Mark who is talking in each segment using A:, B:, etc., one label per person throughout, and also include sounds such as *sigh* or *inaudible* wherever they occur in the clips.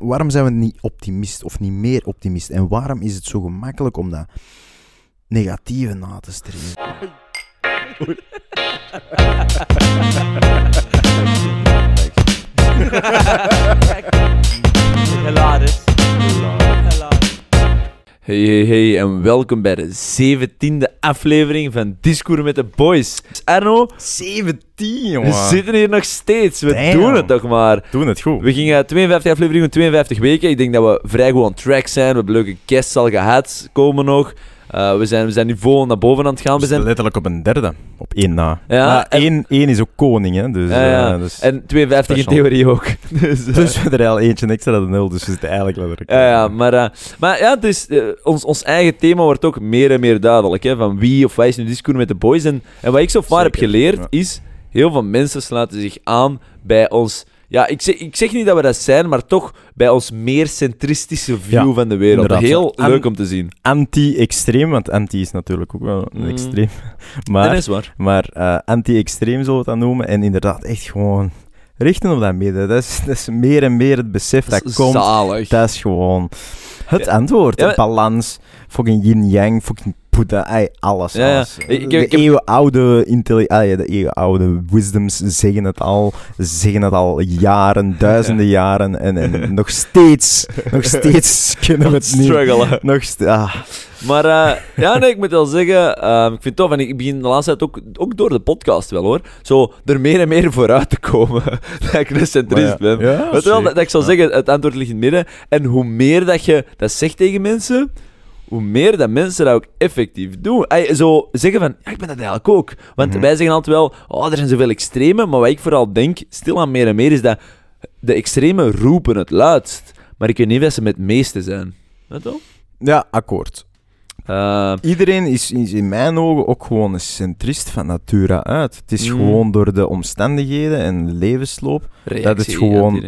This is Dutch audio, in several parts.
A: waarom zijn we niet optimist of niet meer optimist? En waarom is het zo gemakkelijk om dat negatieve na te streven?
B: Hilarisch. *laughs* *laughs* Hey, hey, hey, en welkom bij de zeventiende aflevering van Discours met de Boys. Arno,
A: 17,
B: we zitten hier nog steeds. We
A: Damn.
B: doen het toch maar.
A: Doen het goed.
B: We gingen 52 afleveringen, 52 weken. Ik denk dat we vrij goed on track zijn. We hebben leuke guests al gehad, komen nog. Eh, we, zijn, we zijn nu vol naar boven aan het gaan.
A: We
B: We zijn...
A: letterlijk op een derde. Op één na.
B: Ja,
A: maar
B: en-
A: één, één is ook koning, hè. Dus,
B: Ja, ja.
A: eh, dus,
B: En 52 in theorie ook. *laughs* Dus, *laughs*
A: dus we hebben er al eentje extra dan nul. Dus we zitten eigenlijk letterlijk...
B: Ja, ja, maar, eh, maar ja, dus, ons, ons eigen thema wordt ook meer en meer duidelijk. Hè, van wie of wij is nu discours met de boys. En, en wat ik zo vaak heb geleerd, is... Heel veel mensen sluiten zich aan bij ons... Ja, ik zeg, ik zeg niet dat we dat zijn, maar toch bij ons meer centristische view
A: Ja,
B: van de wereld.
A: inderdaad,
B: Heel leuk om te zien.
A: Anti-extreem, want anti is natuurlijk ook wel een
B: Mm.
A: extreem. *laughs*
B: dat
A: Maar,
B: is waar.
A: maar eh, anti-extreem zullen we het dan noemen. En inderdaad, echt gewoon richten op dat midden. Dat is, dat is meer en meer het besef dat,
B: Dat is
A: komt.
B: zalig.
A: Dat is gewoon het
B: Ja.
A: antwoord.
B: Ja, maar-
A: Balans, fucking yin-yang, fucking Boeddha, ai, alles.
B: Ja, ja.
A: alles.
B: Ik- ik-
A: de
B: ik heb-
A: eeuwenoude ah, de eeuwenoude wisdoms zeggen het al. Ze zeggen het al jaren, *laughs* duizenden jaren. En, en *laughs* nog steeds, nog steeds *laughs* kunnen we het niet. Nog ah.
B: Maar eh, ja, nee, ik moet wel zeggen, ehm, ik vind het tof. En ik begin de laatste tijd ook, ook door de podcast wel hoor. Zo er meer en meer vooruit te komen. dat ik een centrist ben. Weet wel, dat, dat ik zou zeggen, het antwoord ligt in het midden. En hoe meer dat je dat zegt tegen mensen, hoe meer dat mensen dat ook effectief doen. Ay, zo zeggen van, ja, ik ben dat eigenlijk ook. Want
A: Mhm.
B: wij zeggen altijd wel, oh, er zijn zoveel extremen. Maar wat ik vooral denk, stilaan meer en meer, is dat de extremen roepen het luidst. Maar ik weet niet of ze met het meeste zijn. Weet wel?
A: Ja, akkoord.
B: Eh,
A: Iedereen is, is in mijn ogen ook gewoon een centrist van natura uit. Het is
B: Mm.
A: gewoon door de omstandigheden en de levensloop Dat is gewoon-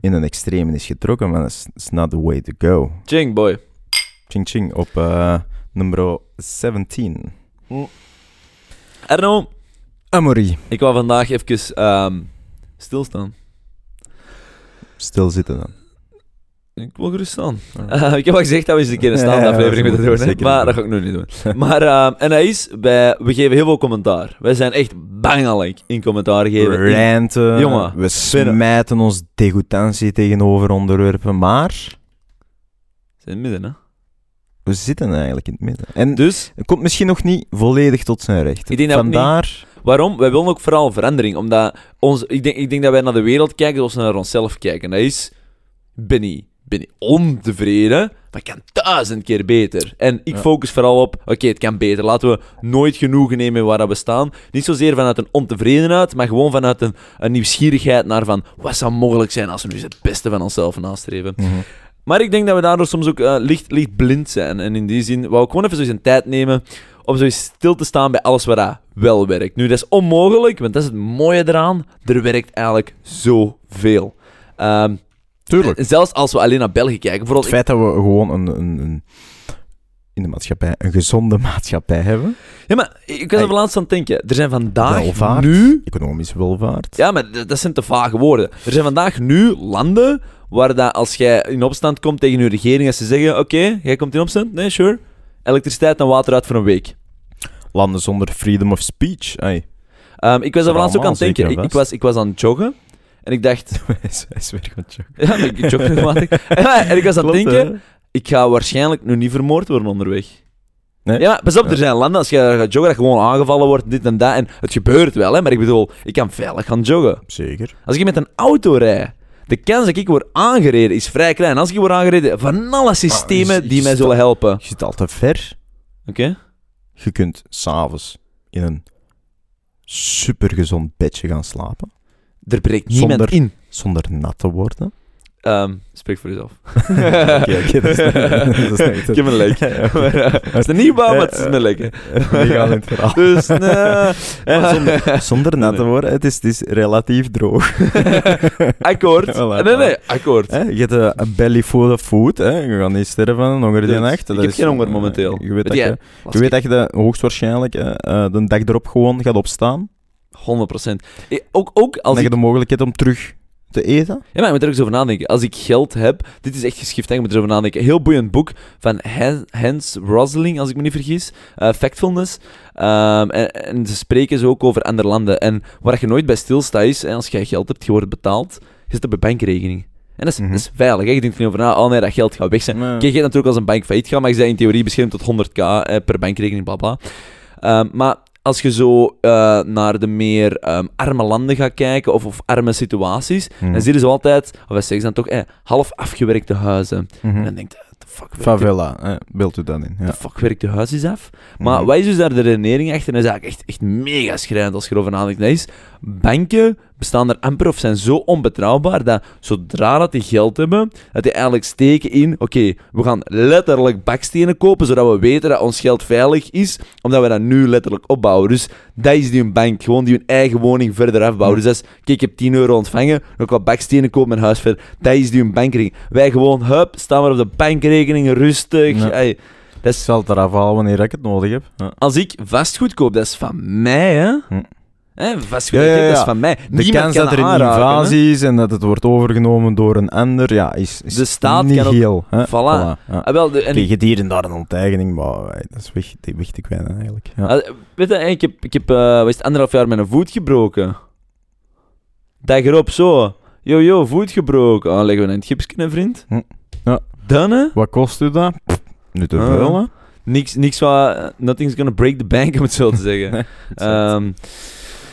A: in een extreme is getrokken, maar dat is not the way to go.
B: Ching, boy.
A: Ching ching op eh, nummer 17.
B: Arno,
A: Amory.
B: ik wou vandaag even ehm, stilstaan.
A: Stil zitten dan.
B: Ik wil gerust staan.
A: Ja.
B: Eh, *laughs* ik heb al gezegd dat we eens een keer een staande *laughs*
A: Ja,
B: moeten doen, hè. maar
A: doen.
B: dat ga ik nu niet doen. maar, ehm, en hij is, bij, we geven heel veel commentaar. Wij zijn echt bangelijk in commentaar geven.
A: We
B: In-
A: ranten,
B: Jongen,
A: we smijten ons degoutantie tegenover onderwerpen, maar
B: zijn in het midden, hè.
A: We zitten eigenlijk in het midden. En
B: Dus,
A: het komt misschien nog niet volledig tot zijn recht.
B: Ik denk dat ook niet.
A: Vandaar...
B: waarom? Wij willen ook vooral verandering. Omdat ons, ik, denk, ik denk dat wij naar de wereld kijken zoals we naar onszelf kijken. Dat is, ben ik, ben ik ontevreden, maar kan duizend keer beter. En ik
A: Ja.
B: focus vooral op, oké, het kan beter. Laten we nooit genoegen nemen waar dat we staan. Niet zozeer vanuit een ontevredenheid, maar gewoon vanuit een, een nieuwsgierigheid naar van, wat zou mogelijk zijn als we nu het beste van onszelf nastreven.
A: Mhm.
B: Maar ik denk dat we daardoor soms ook eh, licht, licht blind zijn. En in die zin wou ik gewoon even zo eens een tijd nemen om zo eens stil te staan bij alles wat dat wel werkt. Nu, dat is onmogelijk, want dat is het mooie eraan. Er werkt eigenlijk zoveel. Ehm
A: Tuurlijk.
B: en zelfs als we alleen naar België kijken.
A: Het feit dat we gewoon een, een, een, in de maatschappij een gezonde *laughs* maatschappij hebben,
B: ja, maar ik was er laatst aan het denken. Er zijn vandaag
A: Welvaart.
B: nu...
A: economisch welvaart.
B: Ja, maar dat zijn te vage woorden. Er zijn vandaag nu landen waar dat als jij in opstand komt tegen je regering en ze zeggen, oké, jij komt in opstand? Nee, sure. Elektriciteit en water uit voor een week.
A: Landen zonder freedom of speech. Ai.
B: Ehm, ik was er laatst ook aan het denken. Ik, was, ik was aan het joggen. En ik dacht... *laughs*
A: Hij is- weer gaan joggen.
B: Ja, ik jog regelmatig. *laughs* Ja, en ik was aan het denken...
A: hè?
B: Ik ga waarschijnlijk nu niet vermoord worden onderweg.
A: Nee?
B: Ja, maar pas op, er zijn landen, als je gaat joggen, dat je gewoon aangevallen wordt, dit en dat. En het gebeurt wel, hè. Maar ik bedoel, ik kan veilig gaan joggen.
A: Zeker.
B: Als ik met een auto rijd, de kans dat ik word aangereden is vrij klein. Als ik word aangereden van alle systemen
A: je- je
B: die mij zullen helpen.
A: Je zit al te ver.
B: Oké?
A: Je kunt s'avonds in een supergezond bedje gaan slapen.
B: Er breekt niemand
A: Zonder-
B: in.
A: Zonder nat te worden.
B: Ehm, spreek voor jezelf. Ik heb een lek. Maar, eh, Het is een nieuwbouw, maar het is een lek.
A: We gaan in het.
B: Dus, *laughs* nee.
A: Zonder, zonder nat te worden, het is, het is relatief droog. *laughs*
B: akkoord. *laughs*
A: Voilà,
B: Nee, nee, akkoord.
A: Hè, je hebt eh, een belly full of food. Hè. Je gaat niet sterven honger die nacht.
B: ik
A: Dat
B: heb
A: is,
B: geen honger
A: eh,
B: momenteel.
A: Je weet, dat je, je weet dat je de, hoogstwaarschijnlijk eh, eh, de dag erop gewoon gaat opstaan.
B: 100%. Eh, Ook, ook als
A: heb
B: ik...
A: je de mogelijkheid om terug te eten.
B: Ja, maar je moet er ook eens over nadenken. Als ik geld heb, dit is echt geschift, hè, je moet erover nadenken. Heel boeiend boek van Han- Hans Rosling, als ik me niet vergis. eh, Factfulness. Ehm, en, en ze spreken ze ook over andere landen. En waar je nooit bij stilstaat is, hè, als jij geld hebt, je wordt betaald, je zit op je bankrekening. En dat is,
A: Mhm.
B: dat is veilig. Hè? Je denkt niet over na, oh nee, dat geld gaat weg zijn.
A: Nee.
B: Kijk, je natuurlijk als een bank failliet gaat, maar je bent in theorie beschermd tot 100k eh, per bankrekening, bla bla. Ehm, maar als je zo eh, naar de meer ehm, arme landen gaat kijken, of, of arme situaties,
A: Mhm.
B: dan zie je zo altijd, of wat zeggen ze dan toch, eh, half afgewerkte huizen.
A: Mhm.
B: En dan denk je, the fuck
A: Favela, eh, beeld u dat in.
B: de,
A: Ja.
B: the fuck werkt de huisjes af? Maar
A: Mhm.
B: wat is dus daar de redenering achter? En dat is eigenlijk echt, echt mega schrijnend als je erover nadenkt. Dat is, banken bestaan er amper of zijn zo onbetrouwbaar dat zodra dat die geld hebben, dat die eigenlijk steken in, oké, we gaan letterlijk bakstenen kopen, zodat we weten dat ons geld veilig is, omdat we dat nu letterlijk opbouwen. Dus dat is die een bank, gewoon die hun eigen woning verder afbouwen. Dus dat is, kijk, ik heb 10 euro ontvangen, dan ik wat bakstenen kopen mijn huis verder. Dat is die een bankrekening. Wij gewoon, hup, staan we op de bankrekening, rustig.
A: Ja.
B: Dat
A: Ik
B: is,
A: zal het eraf halen wanneer ik het nodig heb. Ja.
B: als ik vastgoed koop, dat is van mij, hè.
A: Hm.
B: Hè,
A: Ja, ja,
B: is van mij.
A: De
B: Niemand
A: kans
B: kan
A: dat er een
B: hè.
A: invasie is en dat het wordt overgenomen door een ander, ja, is, is
B: De staat
A: niet
B: kan ook-
A: heel. Hè?
B: Voilà.
A: ja.
B: Ah, wel, de, en
A: je hier en daar een onteigening, maar eh, dat is weg, te- weg te kwijnen eigenlijk. Ja.
B: Ah, weet je, ik heb, ik heb het, anderhalf jaar mijn voet gebroken. Dag erop, zo. Yo, yo, voet gebroken. Ah, leggen we in het gips kunnen, vriend.
A: Hm. Ja.
B: Dan, hè?
A: Wat kost u dat? Pff, niet te
B: Ah.
A: veel, hè?
B: Niks, niks wat... eh, Nothing's gonna break the bank, om het zo te zeggen. *laughs*
A: Nee,
B: Ehm,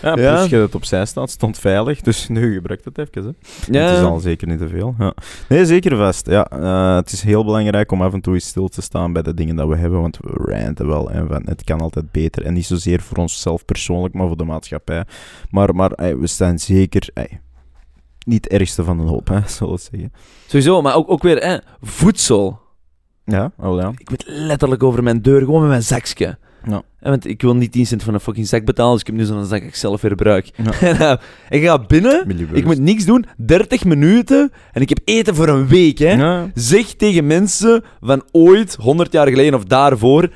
A: Ja,
B: Ja.
A: plus je het opzij staat, stond veilig, dus nu gebruikt het even. Hè.
B: ja,
A: Het is al zeker niet te veel. Ja. Nee, zeker vast. Ja, eh, het is heel belangrijk om af en toe eens stil te staan bij de dingen dat we hebben, want we ranten wel en van, het kan altijd beter. En niet zozeer voor onszelf persoonlijk, maar voor de maatschappij. Maar, maar ey, we staan zeker ey, niet het ergste van de hoop, hè, *laughs* zullen we zeggen.
B: sowieso, maar ook, ook weer, hè, voedsel.
A: Ja, oh ja.
B: Ik moet letterlijk over mijn deur, gewoon met mijn zakje.
A: Ja.
B: En want ik wil niet 10 cent van een fucking zak betalen, dus ik heb nu zo'n zak ik zelf weer gebruik.
A: Ja. *laughs*
B: En, eh, ik ga binnen, ik moet niks doen, 30 minuten, en ik heb eten voor een week, hè.
A: Ja,
B: Zeg tegen mensen van ooit, 100 jaar geleden of daarvoor,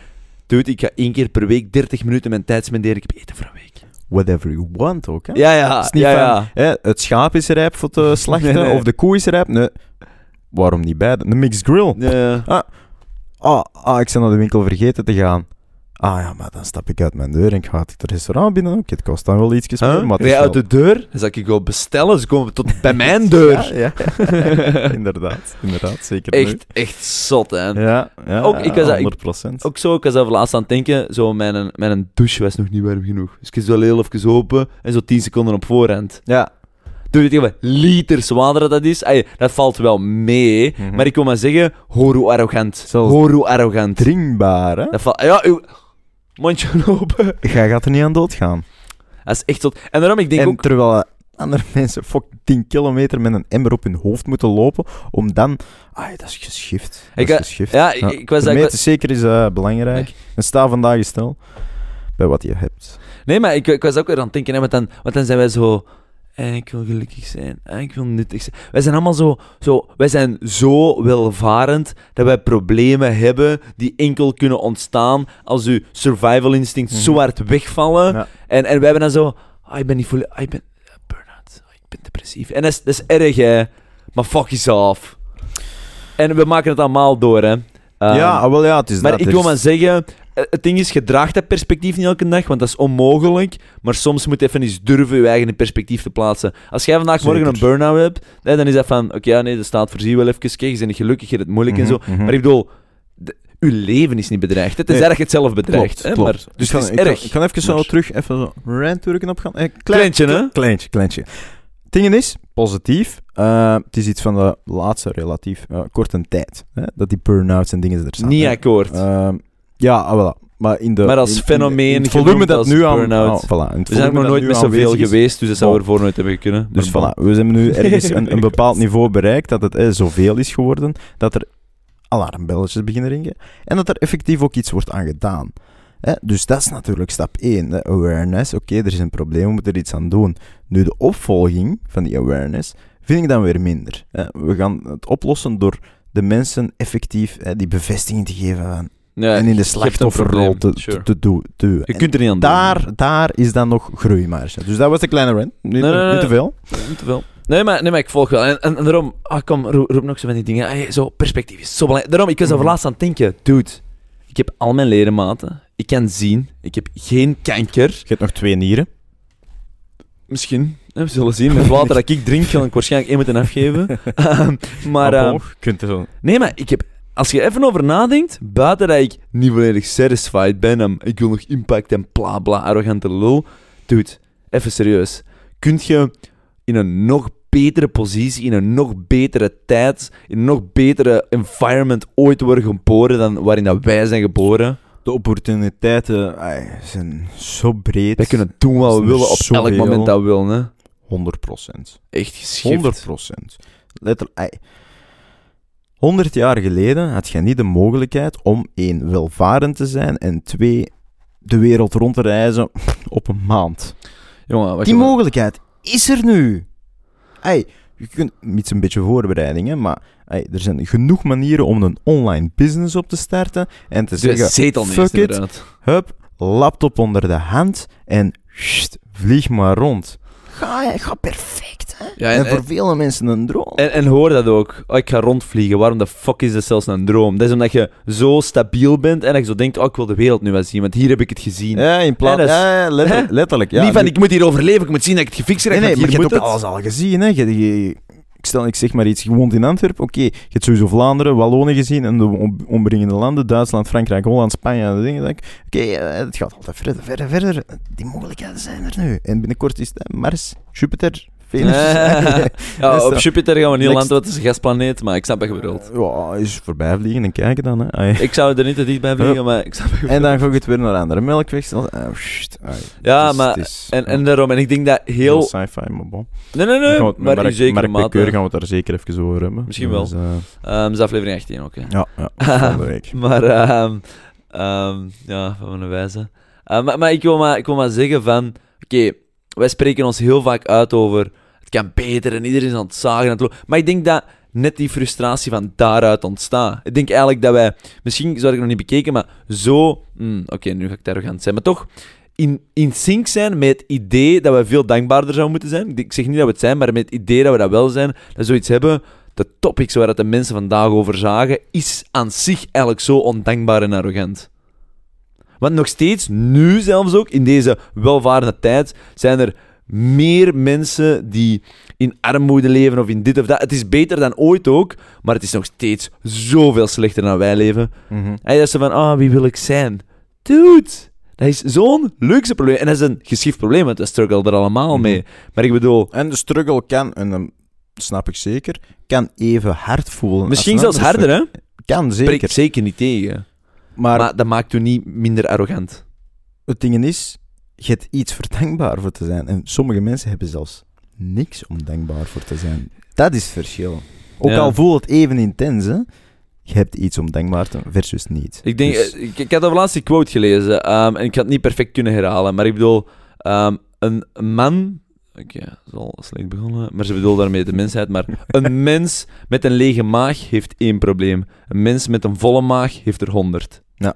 B: dude, ik ga één keer per week 30 minuten mijn tijd spenderen, ik heb eten voor een week.
A: whatever you want ook, hè.
B: Ja, ja,
A: Het is niet
B: ja,
A: van, hè, het schaap is rijp voor te *laughs* slachten,
B: Nee, nee.
A: of de koe is rijp. Nee, waarom niet beide? Een mixed grill.
B: Ja, ja.
A: Ah, ah, ik ben naar de winkel vergeten te gaan. Ah ja, maar dan stap ik uit mijn deur en ik ga het restaurant binnen. Oké, het kost dan wel iets meer,
B: Huh?
A: maar het
B: Rij uit
A: wel-
B: de deur, dan zal ik je gewoon bestellen, ze komen tot bij *laughs* mijn deur.
A: Ja, ja. *laughs* inderdaad, inderdaad, zeker nu.
B: Echt, echt zot, hè.
A: Ja, ja,
B: Ook, ik was dat- ik-
A: 100 procent.
B: Ook zo, ik was daar laatst aan het denken, zo mijn, mijn douche was nog niet warm genoeg. Dus ik is wel heel even open en zo 10 seconden op voorhand.
A: Ja,
B: Doe je tegen liters water dat is? Ay, dat valt wel mee,
A: Mhm.
B: maar ik wil maar zeggen, hoor hoe arrogant.
A: Zelfs-
B: Hoor hoe arrogant.
A: drinkbaar, hè.
B: Dat valt... Ja, uw... Mondje open.
A: Jij gaat er niet aan doodgaan.
B: Dat is echt zot. En daarom, ik denk
A: en
B: ook...
A: terwijl eh, andere *laughs* mensen fuck 10 kilometer met een emmer op hun hoofd moeten lopen, om dan... Ah, dat is geschift. Dat
B: Ik,
A: is
B: eh,
A: geschift.
B: Ja, ik, ik was... Ik, was-
A: zeker is eh, belangrijk. En sta vandaag stil bij wat je hebt.
B: nee, maar ik, ik was ook weer aan het denken, hè, want, dan, want dan zijn wij zo... eh, ik wil gelukkig zijn. eh, ik wil nuttig zijn. Wij zijn allemaal zo, zo... Wij zijn zo welvarend dat wij problemen hebben die enkel kunnen ontstaan als uw survival instinct zo
A: Mhm.
B: hard wegvallen.
A: Ja.
B: En, en wij hebben dan zo... Ah, ik ben niet volledig... Ah, ik ben... ah, burn-out. Ah, ik ben depressief. En dat is, dat is erg, hè. Maar fuck jezelf. En we maken het allemaal door, hè. Ehm,
A: ja, ah, wel ja, het is
B: maar
A: dat.
B: ik
A: Er
B: wil maar zeggen, eh, het ding is, je draagt dat perspectief niet elke dag, want dat is onmogelijk. Maar soms moet je even eens durven je eigen in perspectief te plaatsen. Als jij vandaag morgen een burn-out hebt, hè, dan is dat van, oké, nee, de staat voorzie wel even, kijk, je bent niet gelukkig, je hebt het moeilijk en zo.
A: Mhm, mhm.
B: Maar ik bedoel, de- uw leven is niet bedreigd. Het is
A: Nee.
B: erg het zelf bedreigt.
A: Klopt,
B: hè. Maar,
A: ik
B: dus
A: kan,
B: het is
A: ik kan-
B: erg.
A: Ik kan even zo
B: Maar-
A: terug, even zo randturken op gaan. Eh, klein-
B: Kleintje, hè?
A: Kleintje, kleintje. Ding is, positief. eh, het is iets van de laatste relatief eh, korte tijd. Hè, dat die burn-outs en dingen er staan.
B: Niet akkoord.
A: Ehm, ja, ah, voilà. Maar, in de,
B: Maar als
A: in-
B: fenomeen
A: in het volume dat nu aan... voilà, het
B: we zijn
A: volume
B: nog nooit met zoveel geweest, dus dat zou
A: Bon.
B: er voor nooit hebben kunnen.
A: Dus
B: Maar
A: voilà, we hebben nu *laughs* ergens een, een bepaald niveau bereikt dat het eh, zoveel is geworden, dat er alarmbelletjes beginnen ringen en dat er effectief ook iets wordt aan gedaan. Dus dat is natuurlijk stap 1, awareness. Oké, er is een probleem, we moeten er iets aan doen. Nu, de opvolging van die awareness vind ik dan weer minder. We gaan het oplossen door de mensen effectief die bevestiging te geven van, En in de slachtofferrol te, doen. duwen.
B: Je kunt er niet aan doen.
A: daar, daar is dan nog groeimarge. Dus dat was de kleine rant. Niet,
B: Nee, nee, nee.
A: niet te veel.
B: Niet te veel. Nee, maar, nee, maar ik volg wel. En, en, en daarom, ah, kom, roep, roep nog zo van die dingen. Zo, perspectief is zo belangrijk. Daarom, ik was over
A: Mhm.
B: laatst aan het denken. Dude, ik heb al mijn ledematen. Ik kan zien. Ik heb geen kanker.
A: Je hebt nog twee nieren.
B: Misschien. We zullen zien. Met water dat ik drink, ga ik waarschijnlijk één moeten afgeven. *laughs* *laughs* Maar
A: je kunt er zo...
B: nee, maar ik heb... Als je even over nadenkt, buiten dat ik niet volledig satisfied ben en ik wil nog impact en bla bla, arrogante lul. Dude, even serieus. Kunt je in een nog betere positie, in een nog betere tijd, in een nog betere environment ooit worden geboren dan waarin dat wij zijn geboren?
A: De opportuniteiten zijn zo breed.
B: Wij kunnen doen wat we willen op elk moment dat we willen. Hè?
A: 100 procent.
B: Echt geschift.
A: 100 procent. Letterlijk. Ai. 100 jaar geleden had je niet de mogelijkheid om één, welvarend te zijn en twee, de wereld rond te reizen *laughs* op een maand.
B: Jongen, wat
A: Die
B: je-
A: mogelijkheid is er nu. Ai, je kunt, iets een beetje voorbereiding, hè, maar ai, er zijn genoeg manieren om een online business op te starten en te zeggen,
B: zetel
A: fuck it,
B: inderdaad.
A: hup, laptop onder de hand en sst, vlieg maar rond. Ga, ga perfect.
B: Ja,
A: en,
B: en,
A: voor
B: en,
A: vele mensen een droom.
B: en, en hoor dat ook. Oh, ik ga rondvliegen. Waarom de fuck is dat zelfs een droom? Dat is omdat je zo stabiel bent en dat je zo denkt, oh, ik wil de wereld nu wel zien, want hier heb ik het gezien.
A: ja, in plaats...
B: Dat
A: Ja, ja, letterlijk. Ja,
B: Niet van, ik moet hier overleven, ik moet zien dat ik het gefixt heb,
A: Nee, maar je hebt ook
B: het.
A: alles al gezien, hè. Je, je- ik, stel, ik zeg maar iets, je woont in Antwerpen, oké. Je hebt sowieso Vlaanderen, Wallonië gezien en de om- omringende landen, Duitsland, Frankrijk, Holland, Spanje dingen. ik, Oké, eh, het gaat altijd verder, verder, verder. Die mogelijkheden zijn er nu. En binnenkort is het Mars, Jupiter, Venus.
B: Ja, op Jupiter gaan we niet landen, want het is een gasplaneet, maar ik snap wat je bedoelt.
A: Ja, is voorbij vliegen en kijken dan. Hè. Ai.
B: Ik zou er niet te dicht bij vliegen, maar ik snap wat je
A: En
B: bedoelt.
A: dan ga ik het weer naar andere melkweg. Oh, ai.
B: Ja,
A: Het is-
B: maar-
A: het is,
B: En, en daarom, en ik denk dat
A: heel sci-fi, maar bon.
B: Nee, nee,
A: Dan
B: nee,
A: gaan we het
B: maar in
A: Mark-
B: zekere
A: Mark Bekeur
B: mate.
A: gaan we het daar zeker even over hebben.
B: Misschien wel.
A: Dus, eh,
B: Ehm, dat is aflevering 18 ook, hè.
A: ja, ja, volgende week. *laughs*
B: Maar, ehm, ehm, ja, van een wijze. Eh, maar, maar ik wil maar, ik wil maar zeggen van... Oké, wij spreken ons heel vaak uit over... Het kan beter en iedereen is aan het zagen. en het Maar ik denk dat net die frustratie van daaruit ontstaat. Ik denk eigenlijk dat wij... Misschien zou ik nog niet bekeken, maar zo... hmm, Oké, nu ga ik arrogant zijn. Maar toch in, in sync zijn met het idee dat we veel dankbaarder zouden moeten zijn. Ik zeg niet dat we het zijn, maar met het idee dat we dat wel zijn. Dat we zoiets hebben... De topics waar dat de mensen vandaag over zagen, is aan zich eigenlijk zo ondankbaar en arrogant. Want nog steeds, nu zelfs ook, in deze welvarende tijd, zijn er meer mensen die in armoede leven of in dit of dat. Het is beter dan ooit ook, maar het is nog steeds zoveel slechter dan wij leven.
A: Mhm.
B: En dat is zo van, ah, wie wil ik zijn? Dude, dat is zo'n luxe probleem. En dat is een geschift probleem, want we struggelen er allemaal
A: Mhm.
B: mee. Maar ik bedoel,
A: En de struggle kan, en snap ik zeker, kan even hard voelen.
B: misschien zelfs harder, hè?
A: Kan
B: Spreekt
A: zeker.
B: zeker niet tegen.
A: Maar,
B: Maar dat maakt u niet minder arrogant.
A: het ding is, je hebt iets voor dankbaar voor te zijn. En sommige mensen hebben zelfs niks om dankbaar voor te zijn. Dat is het verschil. Ook
B: Ja.
A: al voelt het even intens, hè. Je hebt iets om dankbaar te versus niet.
B: Ik, denk,
A: Dus-
B: eh, ik, ik had over laatst die quote gelezen ehm, en ik had het niet perfect kunnen herhalen, maar ik bedoel, ehm, een man. Oké, dat is al slecht begonnen, maar ze bedoelt daarmee de mensheid. Maar *laughs* een mens met een lege maag heeft één probleem. Een mens met een volle maag heeft er honderd.
A: Ja.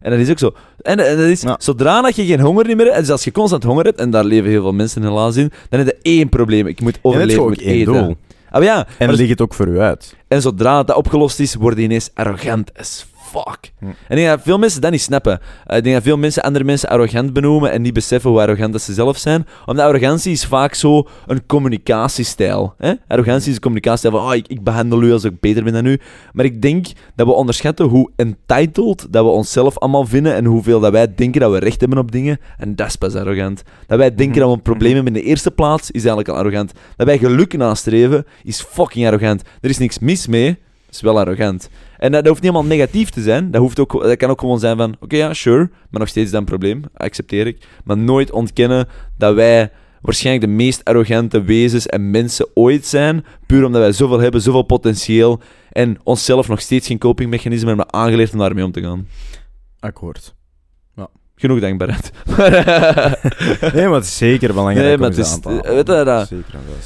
B: En dat is ook zo. En, en dat is,
A: Ja.
B: zodra dat je geen honger meer hebt, dus als je constant honger hebt, en daar leven heel veel mensen helaas in, dan heb je één probleem. Ik moet overleven, ik moet
A: één
B: eten.
A: doel.
B: Ah, ja,
A: En
B: maar
A: ligt het ook voor u uit.
B: en zodra dat opgelost is, worden die ineens arrogant as fuck.
A: Hm.
B: En ik denk dat veel mensen dat niet snappen. Eh, ik denk dat veel mensen andere mensen arrogant benoemen en niet beseffen hoe arrogant dat ze zelf zijn. Omdat arrogantie is vaak zo een communicatiestijl. Hè? Arrogantie is een communicatiestijl van, oh, ik, ik behandel u als ik beter ben dan u. Maar ik denk dat we onderschatten hoe entitled dat we onszelf allemaal vinden en hoeveel dat wij denken dat we recht hebben op dingen. En dat is pas arrogant. Dat wij denken
A: Mhm.
B: dat we een probleem hebben in de eerste plaats, is eigenlijk al arrogant. Dat wij geluk nastreven, is fucking arrogant. Er is niks mis mee, is wel arrogant. En dat, hoeft niet helemaal negatief te zijn. Dat, hoeft ook, dat kan ook gewoon zijn van, oké ja, sure, maar nog steeds dan een probleem. Accepteer ik. Maar nooit ontkennen dat wij waarschijnlijk de meest arrogante wezens en mensen ooit zijn. Puur omdat wij zoveel hebben, zoveel potentieel. En onszelf nog steeds geen copingmechanisme hebben aangeleerd om daarmee om te gaan.
A: Akkoord.
B: Genoeg dankbaarheid. *laughs*
A: Nee, maar het is zeker belangrijk
B: Nee, maar het is-
A: aan halen.
B: weet je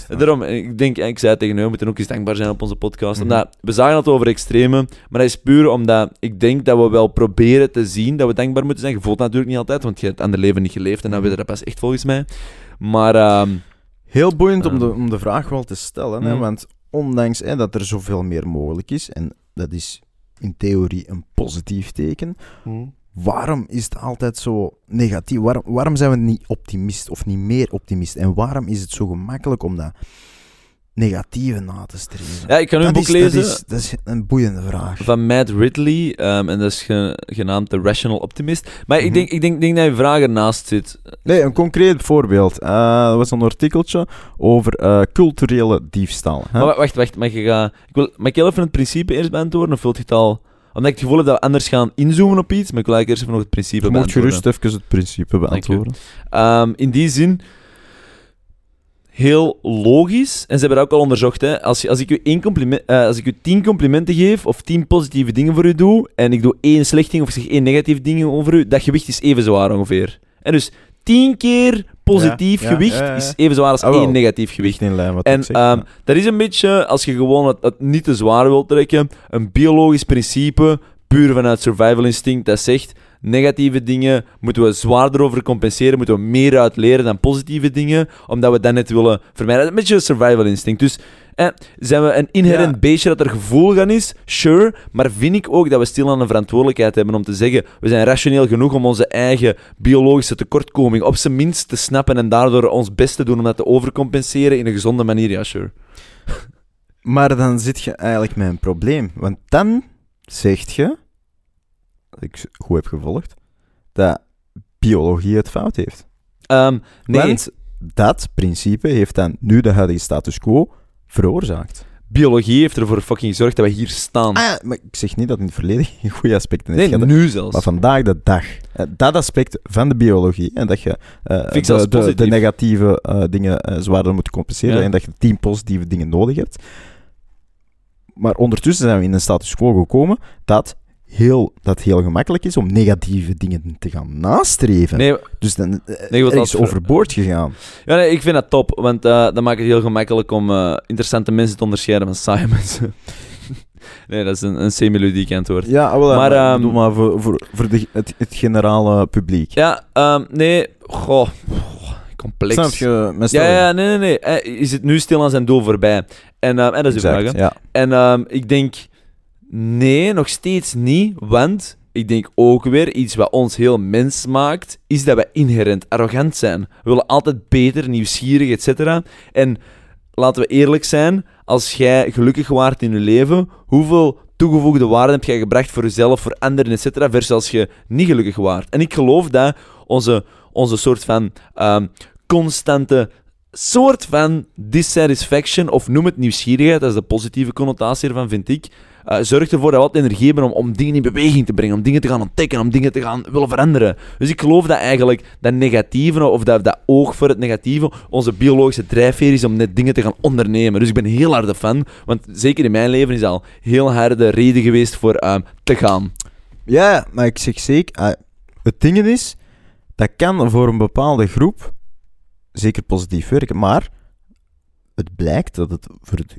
B: dat-. Daarom, ik denk, ik zei het tegen u, we moeten ook eens dankbaar zijn op onze podcast.
A: Mhm.
B: Omdat, we zagen het over extreme, maar dat is puur omdat ik denk dat we wel proberen te zien dat we dankbaar moeten zijn. Je voelt natuurlijk niet altijd, want je hebt het andere leven niet geleefd en dan
A: Mhm.
B: weet je dat pas echt volgens mij. Maar ehm,
A: Heel boeiend om, de,
B: Ehm.
A: om de vraag wel te stellen, hè,
B: Mm.
A: want ondanks hè, dat er zoveel meer mogelijk is, en dat is in theorie een positief teken, waarom is het altijd zo negatief? Waarom, waarom zijn we niet optimist of niet meer optimist? En waarom is het zo gemakkelijk om dat negatieve na te streven?
B: Ja, ik kan nu een
A: dat,
B: boek
A: is,
B: lezen
A: dat, is, dat is een boeiende vraag.
B: van Matt Ridley. ehm, en dat is ge- genaamd The Rational Optimist. Maar ik,
A: Mhm.
B: denk, ik denk, denk dat je vraag ernaast zit.
A: Nee, een concreet voorbeeld. Eh er was een artikeltje over eh, culturele diefstal. hè.
B: Maar wa- wacht, wacht. Mag, je ga, ik wil, mag ik even het principe eerst beantwoorden? Of wilt je het al... Omdat ik het gevoel heb dat we anders gaan inzoomen op iets. Maar ik wil eigenlijk eerst even nog het principe
A: Je moet gerust even het principe beantwoorden.
B: Ehm, in die zin, heel logisch. En ze hebben dat ook al onderzocht. Hè. Als, je, als, ik u één compliment, eh, als ik u tien complimenten geef, of tien positieve dingen voor u doe, en ik doe één slecht ding of ik zeg één negatief ding over u, dat gewicht is even zwaar ongeveer. En dus tien keer positief
A: Ja,
B: gewicht
A: ja, ja.
B: is even zwaar als
A: Ah,
B: één negatief gewicht.
A: In lijn wat
B: En
A: zeg.
B: ehm, dat is een beetje, als je gewoon het, het niet te zwaar wilt trekken, een biologisch principe, puur vanuit survival instinct, dat zegt, negatieve dingen moeten we zwaarder over compenseren, moeten we meer uit leren dan positieve dingen, omdat we dat net willen vermijden. Een beetje een survival instinct. Dus eh, zijn we een inherent
A: Ja.
B: beestje dat er gevoel aan is? Sure, maar vind ik ook dat we stil aan een verantwoordelijkheid hebben om te zeggen, we zijn rationeel genoeg om onze eigen biologische tekortkoming op zijn minst te snappen en daardoor ons best te doen om dat te overcompenseren in een gezonde manier, ja, sure. *laughs*
A: Maar dan zit je eigenlijk met een probleem. Want dan zegt je, dat ik goed heb gevolgd, dat biologie het fout heeft.
B: Ehm, nee,
A: Want dat principe heeft dan nu de huidige status quo veroorzaakt.
B: biologie heeft ervoor fucking gezorgd dat we hier staan.
A: Ah, ja, maar ik zeg niet dat het in het verleden *laughs* geen goede aspecten
B: nee,
A: heeft gehad.
B: nu zelfs.
A: Maar vandaag de dag, eh, dat aspect van de biologie, en dat je eh, de, de, de
B: positief.
A: negatieve eh, dingen zwaarder moet compenseren
B: Ja.
A: en dat je tien positieve dingen nodig hebt. Maar ondertussen zijn we in een status quo gekomen dat heel, dat heel gemakkelijk is om negatieve dingen te gaan nastreven.
B: Nee,
A: Dus dan eh,
B: Nee,
A: er is
B: ver-
A: overboord gegaan.
B: ja, nee, ik vind dat top, want eh, dat maakt het heel gemakkelijk om eh, interessante mensen te onderscheiden van saaie mensen. *laughs* nee, dat is een, een semi-ludiek antwoord.
A: Ja, wel,
B: Maar,
A: maar, bedoel maar voor, voor, voor de, het, het generale publiek.
B: Ja, ehm, nee, goh, complex.
A: Snap je mijn
B: Ja, ja, nee, nee, nee. Je zit nu stil aan zijn doel voorbij. En, ehm, en dat is de
A: Exact,
B: vraag,
A: ja.
B: En ehm, ik denk, nee, nog steeds niet, want ik denk ook weer, iets wat ons heel mens maakt, is dat wij inherent arrogant zijn. We willen altijd beter, nieuwsgierig, etc. En laten we eerlijk zijn, als jij gelukkig waart in je leven, hoeveel toegevoegde waarde heb jij gebracht voor jezelf, voor anderen, etc., versus als je niet gelukkig waart. En ik geloof dat onze, onze soort van ehm, constante soort van dissatisfaction, of noem het nieuwsgierigheid, dat is de positieve connotatie ervan, vind ik, eh, zorgt ervoor dat we altijd energie hebben om, om dingen in beweging te brengen, om dingen te gaan ontdekken, om dingen te gaan willen veranderen. Dus ik geloof dat eigenlijk dat negatieve, of dat, dat oog voor het negatieve, onze biologische drijfveer is om net dingen te gaan ondernemen. Dus ik ben heel harde fan, want zeker in mijn leven is al heel harde reden geweest voor ehm, te gaan.
A: Ja, maar ik zeg zeker, ah, het ding is, dat kan voor een bepaalde groep zeker positief werken, maar het blijkt dat het voor het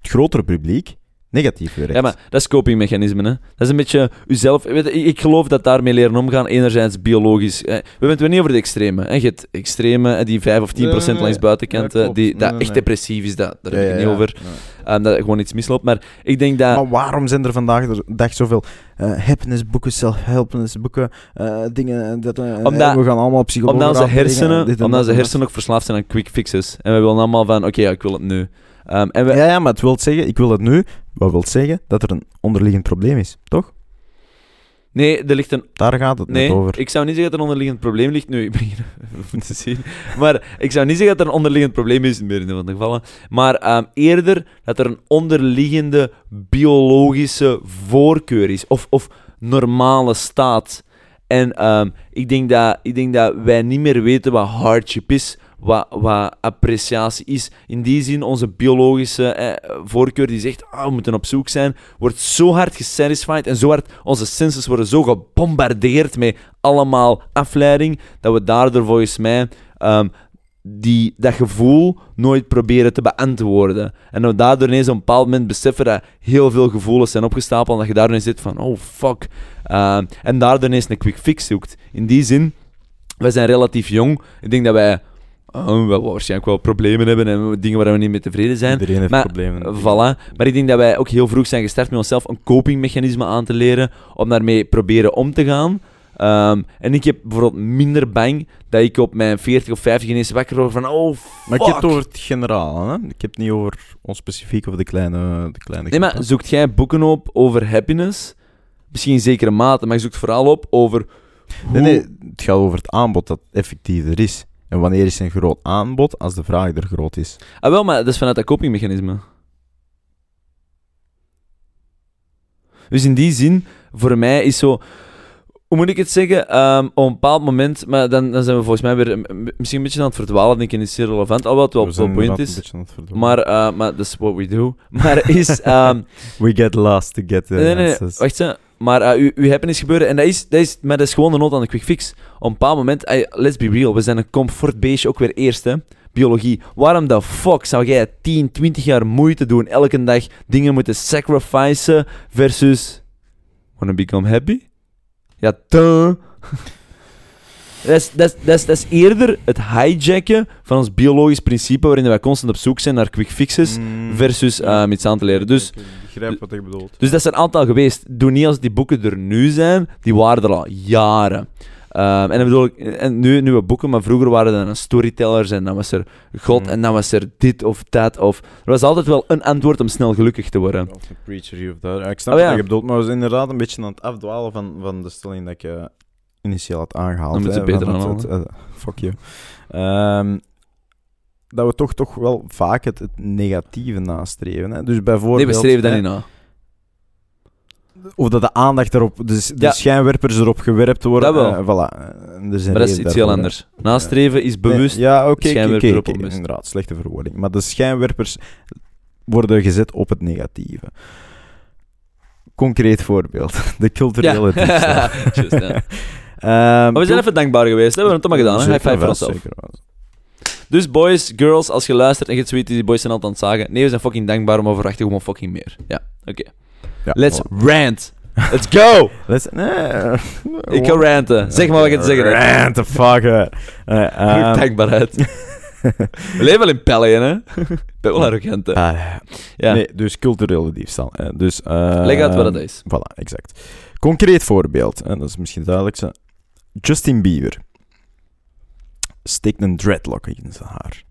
A: grotere publiek negatief werkt.
B: Ja, maar dat is copingmechanismen, hè. Dat is een beetje uzelf... Weet ik, ik geloof dat daarmee leren omgaan, enerzijds biologisch. Eh, We hebben het weer niet over de extreme. Hè. Je hebt extreme, die 5 of 10
A: Nee, nee, nee.
B: langs buitenkant, eh, die, dat
A: nee,
B: echt
A: nee.
B: depressief is, dat, daar
A: Ja,
B: heb ik het
A: ja,
B: niet over. Eh, dat er gewoon iets misloopt. Maar ik denk dat...
A: Maar waarom zijn er vandaag de dag zoveel eh happinessboeken, self-helpnessboeken, eh, dingen dat
B: Omdat-
A: we gaan allemaal psychologen
B: Omdat onze hersenen,
A: dit en
B: omdat
A: dat
B: onze hersenen ook verslaafd zijn aan quick fixes. En we willen allemaal van, oké, ja, ik wil het nu. Ehm, en we,
A: Ja, ja, maar het wil zeggen, ik wil het nu, wat wil zeggen dat er een onderliggend probleem is, toch?
B: Nee, er ligt een
A: Daar gaat het
B: Nee,
A: net over.
B: ik zou niet zeggen dat er een onderliggend probleem ligt. Nu, ik begin *laughs* te zien. Maar ik zou niet zeggen dat er een onderliggend probleem is, in meerdere van de gevallen. Maar ehm, eerder dat er een onderliggende biologische voorkeur is. Of, of normale staat. En ehm, ik, denk dat, ik denk dat wij niet meer weten wat hardship is. Wat, appreciatie is. In die zin, onze biologische eh, voorkeur die zegt, ah, we moeten op zoek zijn, wordt zo hard gesatisfied en zo hard, onze senses worden zo gebombardeerd met allemaal afleiding, dat we daardoor volgens mij ehm, die, dat gevoel nooit proberen te beantwoorden. En dat we daardoor ineens op een bepaald moment beseffen dat heel veel gevoelens zijn opgestapeld en dat je daar ineens zit van, oh fuck. Ehm, en daardoor ineens een quick fix zoekt. In die zin, wij zijn relatief jong. Ik denk dat wij uh, wel waarschijnlijk wel problemen hebben en dingen waar we niet mee tevreden zijn.
A: Iedereen heeft
B: maar,
A: problemen.
B: Voilà. Maar ik denk dat wij ook heel vroeg zijn gestart met onszelf een copingmechanisme aan te leren om daarmee proberen om te gaan. Ehm, en ik heb bijvoorbeeld minder bang dat ik op mijn 40 of 50 ineens wakker word van oh fuck.
A: Maar ik heb het over het generaal, hè? Ik heb het niet over ons specifiek of de kleine, de kleine
B: Nee, maar zoekt jij boeken op over happiness? Misschien in zekere mate, maar je zoekt vooral op over hoe...
A: Nee, nee, het gaat over het aanbod dat effectief er is. En wanneer is een groot aanbod als de vraag er groot is?
B: Ah, wel, maar dat is vanuit dat copingmechanisme. Dus in die zin, voor mij is zo... Hoe moet ik het zeggen? Ehm, op een bepaald moment... Maar dan, dan zijn we volgens mij weer misschien een beetje aan het verdwalen. Denk ik, is zeer relevant. Alhoewel het wel,
A: We
B: point is. Maar, eh, maar dat is what we do. Maar is... ehm, *laughs*
A: We get lost to get the
B: nee, nee, wacht eens. Maar eh, uw, uw happiness gebeuren, en dat is, dat, is, is gewoon de nood aan de quick fix. Op een bepaald moment, ey, let's be real, we zijn een comfortbeestje ook weer eerst, hè. Biologie. Waarom de fuck zou jij 10, 20 jaar moeite doen, elke dag dingen moeten sacrificen, versus wanna become happy? Ja, duh. *laughs* Dat is, dat, is, dat, is, dat is eerder het hijacken van ons biologisch principe waarin wij constant op zoek zijn naar quick fixes
A: Mm.
B: versus eh, iets aan te leren. Dus
A: Ik begrijp wat ik bedoel.
B: dus dat zijn een aantal geweest. Doe niet als die boeken er nu zijn, die waren er al jaren. Ehm, en dan bedoel ik, en nu nieuwe boeken, maar vroeger waren er dan storytellers en dan was er God
A: Mm.
B: en dan was er dit of dat. Of, er was altijd wel een antwoord om snel gelukkig te worden.
A: Of een preacher hier of daar. Ja, ik snap
B: Oh,
A: wat
B: ja.
A: je bedoelt, maar we zijn inderdaad een beetje aan het afdwalen van, van de stelling dat eh, initieel had aangehaald.
B: Dan moeten
A: hè,
B: ze beter
A: van het- eh, fuck you. Ehm, dat we toch, toch wel vaak het, het negatieve nastreven. Hè? Dus bijvoorbeeld...
B: Nee, we streven
A: hè,
B: niet na.
A: Of dat de aandacht erop, de, de
B: Ja.
A: schijnwerpers erop gewerpt worden.
B: Dat wel.
A: eh, voilà. Eh, er zijn
B: Maar dat is iets heel
A: hè.
B: anders. Nastreven is bewust.
A: Nee, ja, oké,
B: onbewust.
A: inderdaad, slechte verwoording. Maar de schijnwerpers worden gezet op het negatieve. Concreet voorbeeld. *laughs* De culturele
B: ja. *laughs* *laughs*
A: Ehm,
B: Maar we zijn even dankbaar geweest, hè? we hebben het toch maar gedaan. Hè? High five voor
A: wel,
B: onszelf.
A: zeker wel.
B: Dus boys, girls, als je luistert en je zoiets, die boys zijn altijd aan het zagen. Nee, we zijn fucking dankbaar, maar we verwachten gewoon fucking meer. Ja, oké.
A: Ja,
B: Let's rant. Let's go! *laughs*
A: Let's, nee,
B: Ik ga ranten. Zeg maar wat je te zeggen hebt.
A: Rant, the fucker. Eh, ehm,
B: dankbaarheid. *laughs* We leven wel in Pellië, hè? Ik ben wel arrogant, hè?
A: ah,
B: Ja.
A: Nee, dus culturele diefstal. Dus,
B: Leg uit wat
A: ehm,
B: dat is.
A: Voilà, exact. Concreet voorbeeld, hè, dat is misschien het duidelijkste. Justin Bieber steekt een dreadlock in zijn haar.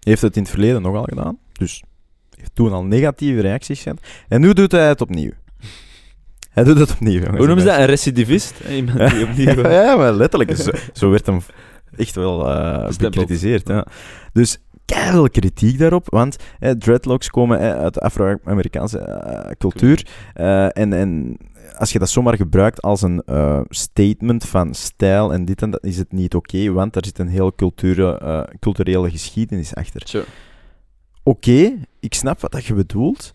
A: Heeft het in het verleden nogal gedaan, dus heeft toen al negatieve reacties gehad. En nu doet hij het opnieuw. Hij doet het opnieuw, jongens.
B: Hoe noemen ze dat? Een recidivist? Iemand die opnieuw...
A: ja, maar letterlijk. Zo, zo werd hem echt wel
B: Bestempeld.
A: bekritiseerd. Ja. Dus veel kritiek daarop, want eh, dreadlocks komen eh, uit de Afro-Amerikaanse cultuur. En, en als je dat zomaar gebruikt als een eh, statement van stijl en dit en dat, is het niet oké, want daar zit een heel culture, eh, culturele geschiedenis achter.
B: Sure.
A: Oké, ik snap wat dat je bedoelt,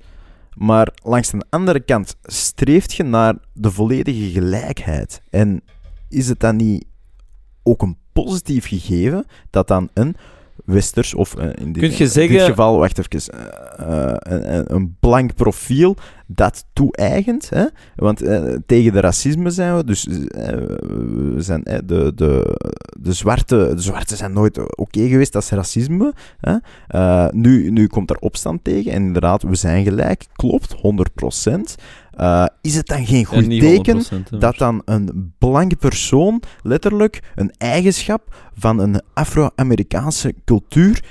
A: maar langs de andere kant streeft je naar de volledige gelijkheid. En is het dan niet ook een positief gegeven dat dan een westers, of eh, in, dit, in
B: zeggen-
A: dit geval, wacht even, eh, eh, een, blank profiel dat toe-eigent, hè? want tegen de racisme zijn we, dus we zijn, de, de, de, zwarte, de zwarte zijn nooit oké geweest, dat is racisme. Hè? Nu, nu komt er opstand tegen en inderdaad, we zijn gelijk, klopt, 100%. Eh, is het dan geen goed teken
B: 100%, hè,
A: dat dan een blanke persoon letterlijk een eigenschap van een Afro-Amerikaanse cultuur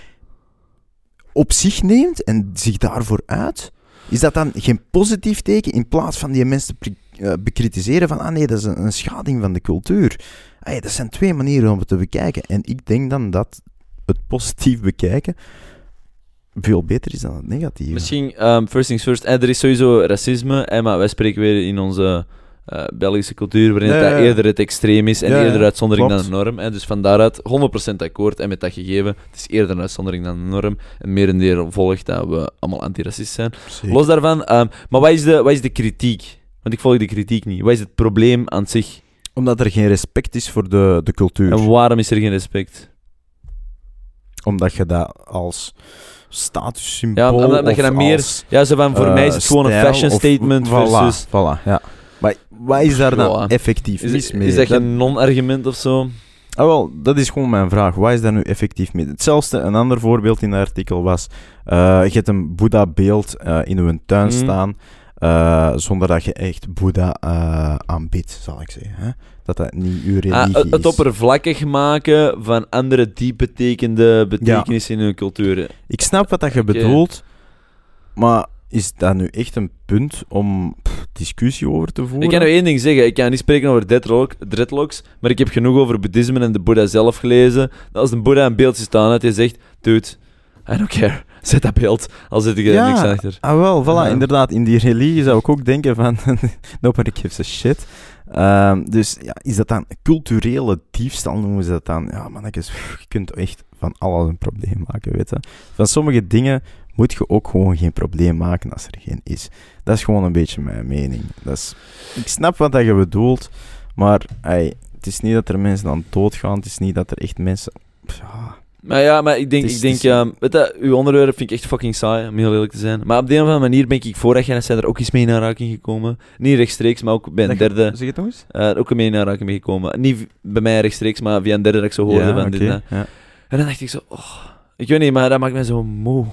A: op zich neemt en zich daarvoor uit? Is dat dan geen positief teken in plaats van die mensen eh, bekritiseren van ah nee, dat is een, een schading van de cultuur? Ja, dat zijn twee manieren om het te bekijken. En ik denk dan dat het positief bekijken veel beter is dan het negatieve.
B: Misschien, ehm, first things first, eh, er is sowieso racisme, eh, maar wij spreken weer in onze eh, Belgische cultuur, waarin
A: Ja,
B: het
A: ja,
B: eerder het extreem is en eerder uitzondering
A: klopt.
B: dan de norm. eh, dus van daaruit 100% akkoord en met dat gegeven, het is eerder een uitzondering dan de norm. En merendeel volgt dat we allemaal antiracist zijn.
A: Zeker.
B: Los daarvan, ehm, maar wat is, de, wat is de kritiek? Want ik volg de kritiek niet. Wat is het probleem aan zich?
A: Omdat er geen respect is voor de, de cultuur.
B: En waarom is er geen respect?
A: Omdat je dat als statussymbool
B: Ja, omdat- omdat je dat meer-
A: als,
B: Ja, zo van, voor
A: eh,
B: mij is het gewoon een fashion statement
A: voilà,
B: versus...
A: Voilà, ja. Maar wat is daar dan
B: Ja.
A: effectief
B: Is,
A: mis mee?
B: is dat geen non-argument of zo?
A: Ah, wel, dat is gewoon mijn vraag. Wat is daar nu effectief mee? Hetzelfde, een ander voorbeeld in het artikel was... eh, je hebt een Boeddha-beeld eh, in uw tuin
B: Mhm.
A: staan... zonder dat je echt Boeddha aanbidt, zal ik zeggen. Hè? Dat dat niet uw religie
B: Ah, het, oppervlakkig maken van andere diep betekende betekenissen in hun cultuur.
A: Ik snap wat dat je bedoelt, maar is dat nu echt een punt om pff, discussie over te voeren?
B: Ik kan nu één ding zeggen. Ik kan niet spreken over dreadlock, dreadlocks, maar ik heb genoeg over boeddhisme en de Boeddha zelf gelezen. Dat als een Boeddha een beeldje staan had, hij zegt, dude, I don't care. *laughs* Zet dat beeld, al zit ik er
A: Ja.
B: niks achter.
A: Ah, wel, voilà,
B: Ja.
A: inderdaad. In die religie zou ik ook denken van... *laughs* nobody gives a shit. Ehm, dus ja, is dat dan culturele diefstal, noemen ze dat dan? Ja, mannetjes, je kunt echt van alles een probleem maken, weet je. Van sommige dingen moet je ook gewoon geen probleem maken als er geen is. Dat is gewoon een beetje mijn mening. Dat is, ik snap wat dat je bedoelt, maar ey, het is niet dat er mensen aan doodgaan. Het is niet dat er echt mensen...
B: Maar ja, maar ik denk,
A: is-
B: ik denk
A: is-
B: weet je, uw onderwerp vind ik echt fucking saai, om heel eerlijk te zijn. Maar op de een of andere manier ben ik vorig jaar zijn er ook eens mee in aanraking gekomen. Niet rechtstreeks, maar ook bij een derde.
A: Zeg het nog eens?
B: eh, ook mee in aanraking mee gekomen. Niet bij mij rechtstreeks, maar via een derde dat ik zo hoorde
A: ja,
B: van dit. en
A: oké,
B: dat.
A: ja.
B: En dan dacht ik zo, oh, ik weet niet, maar dat maakt mij zo moe.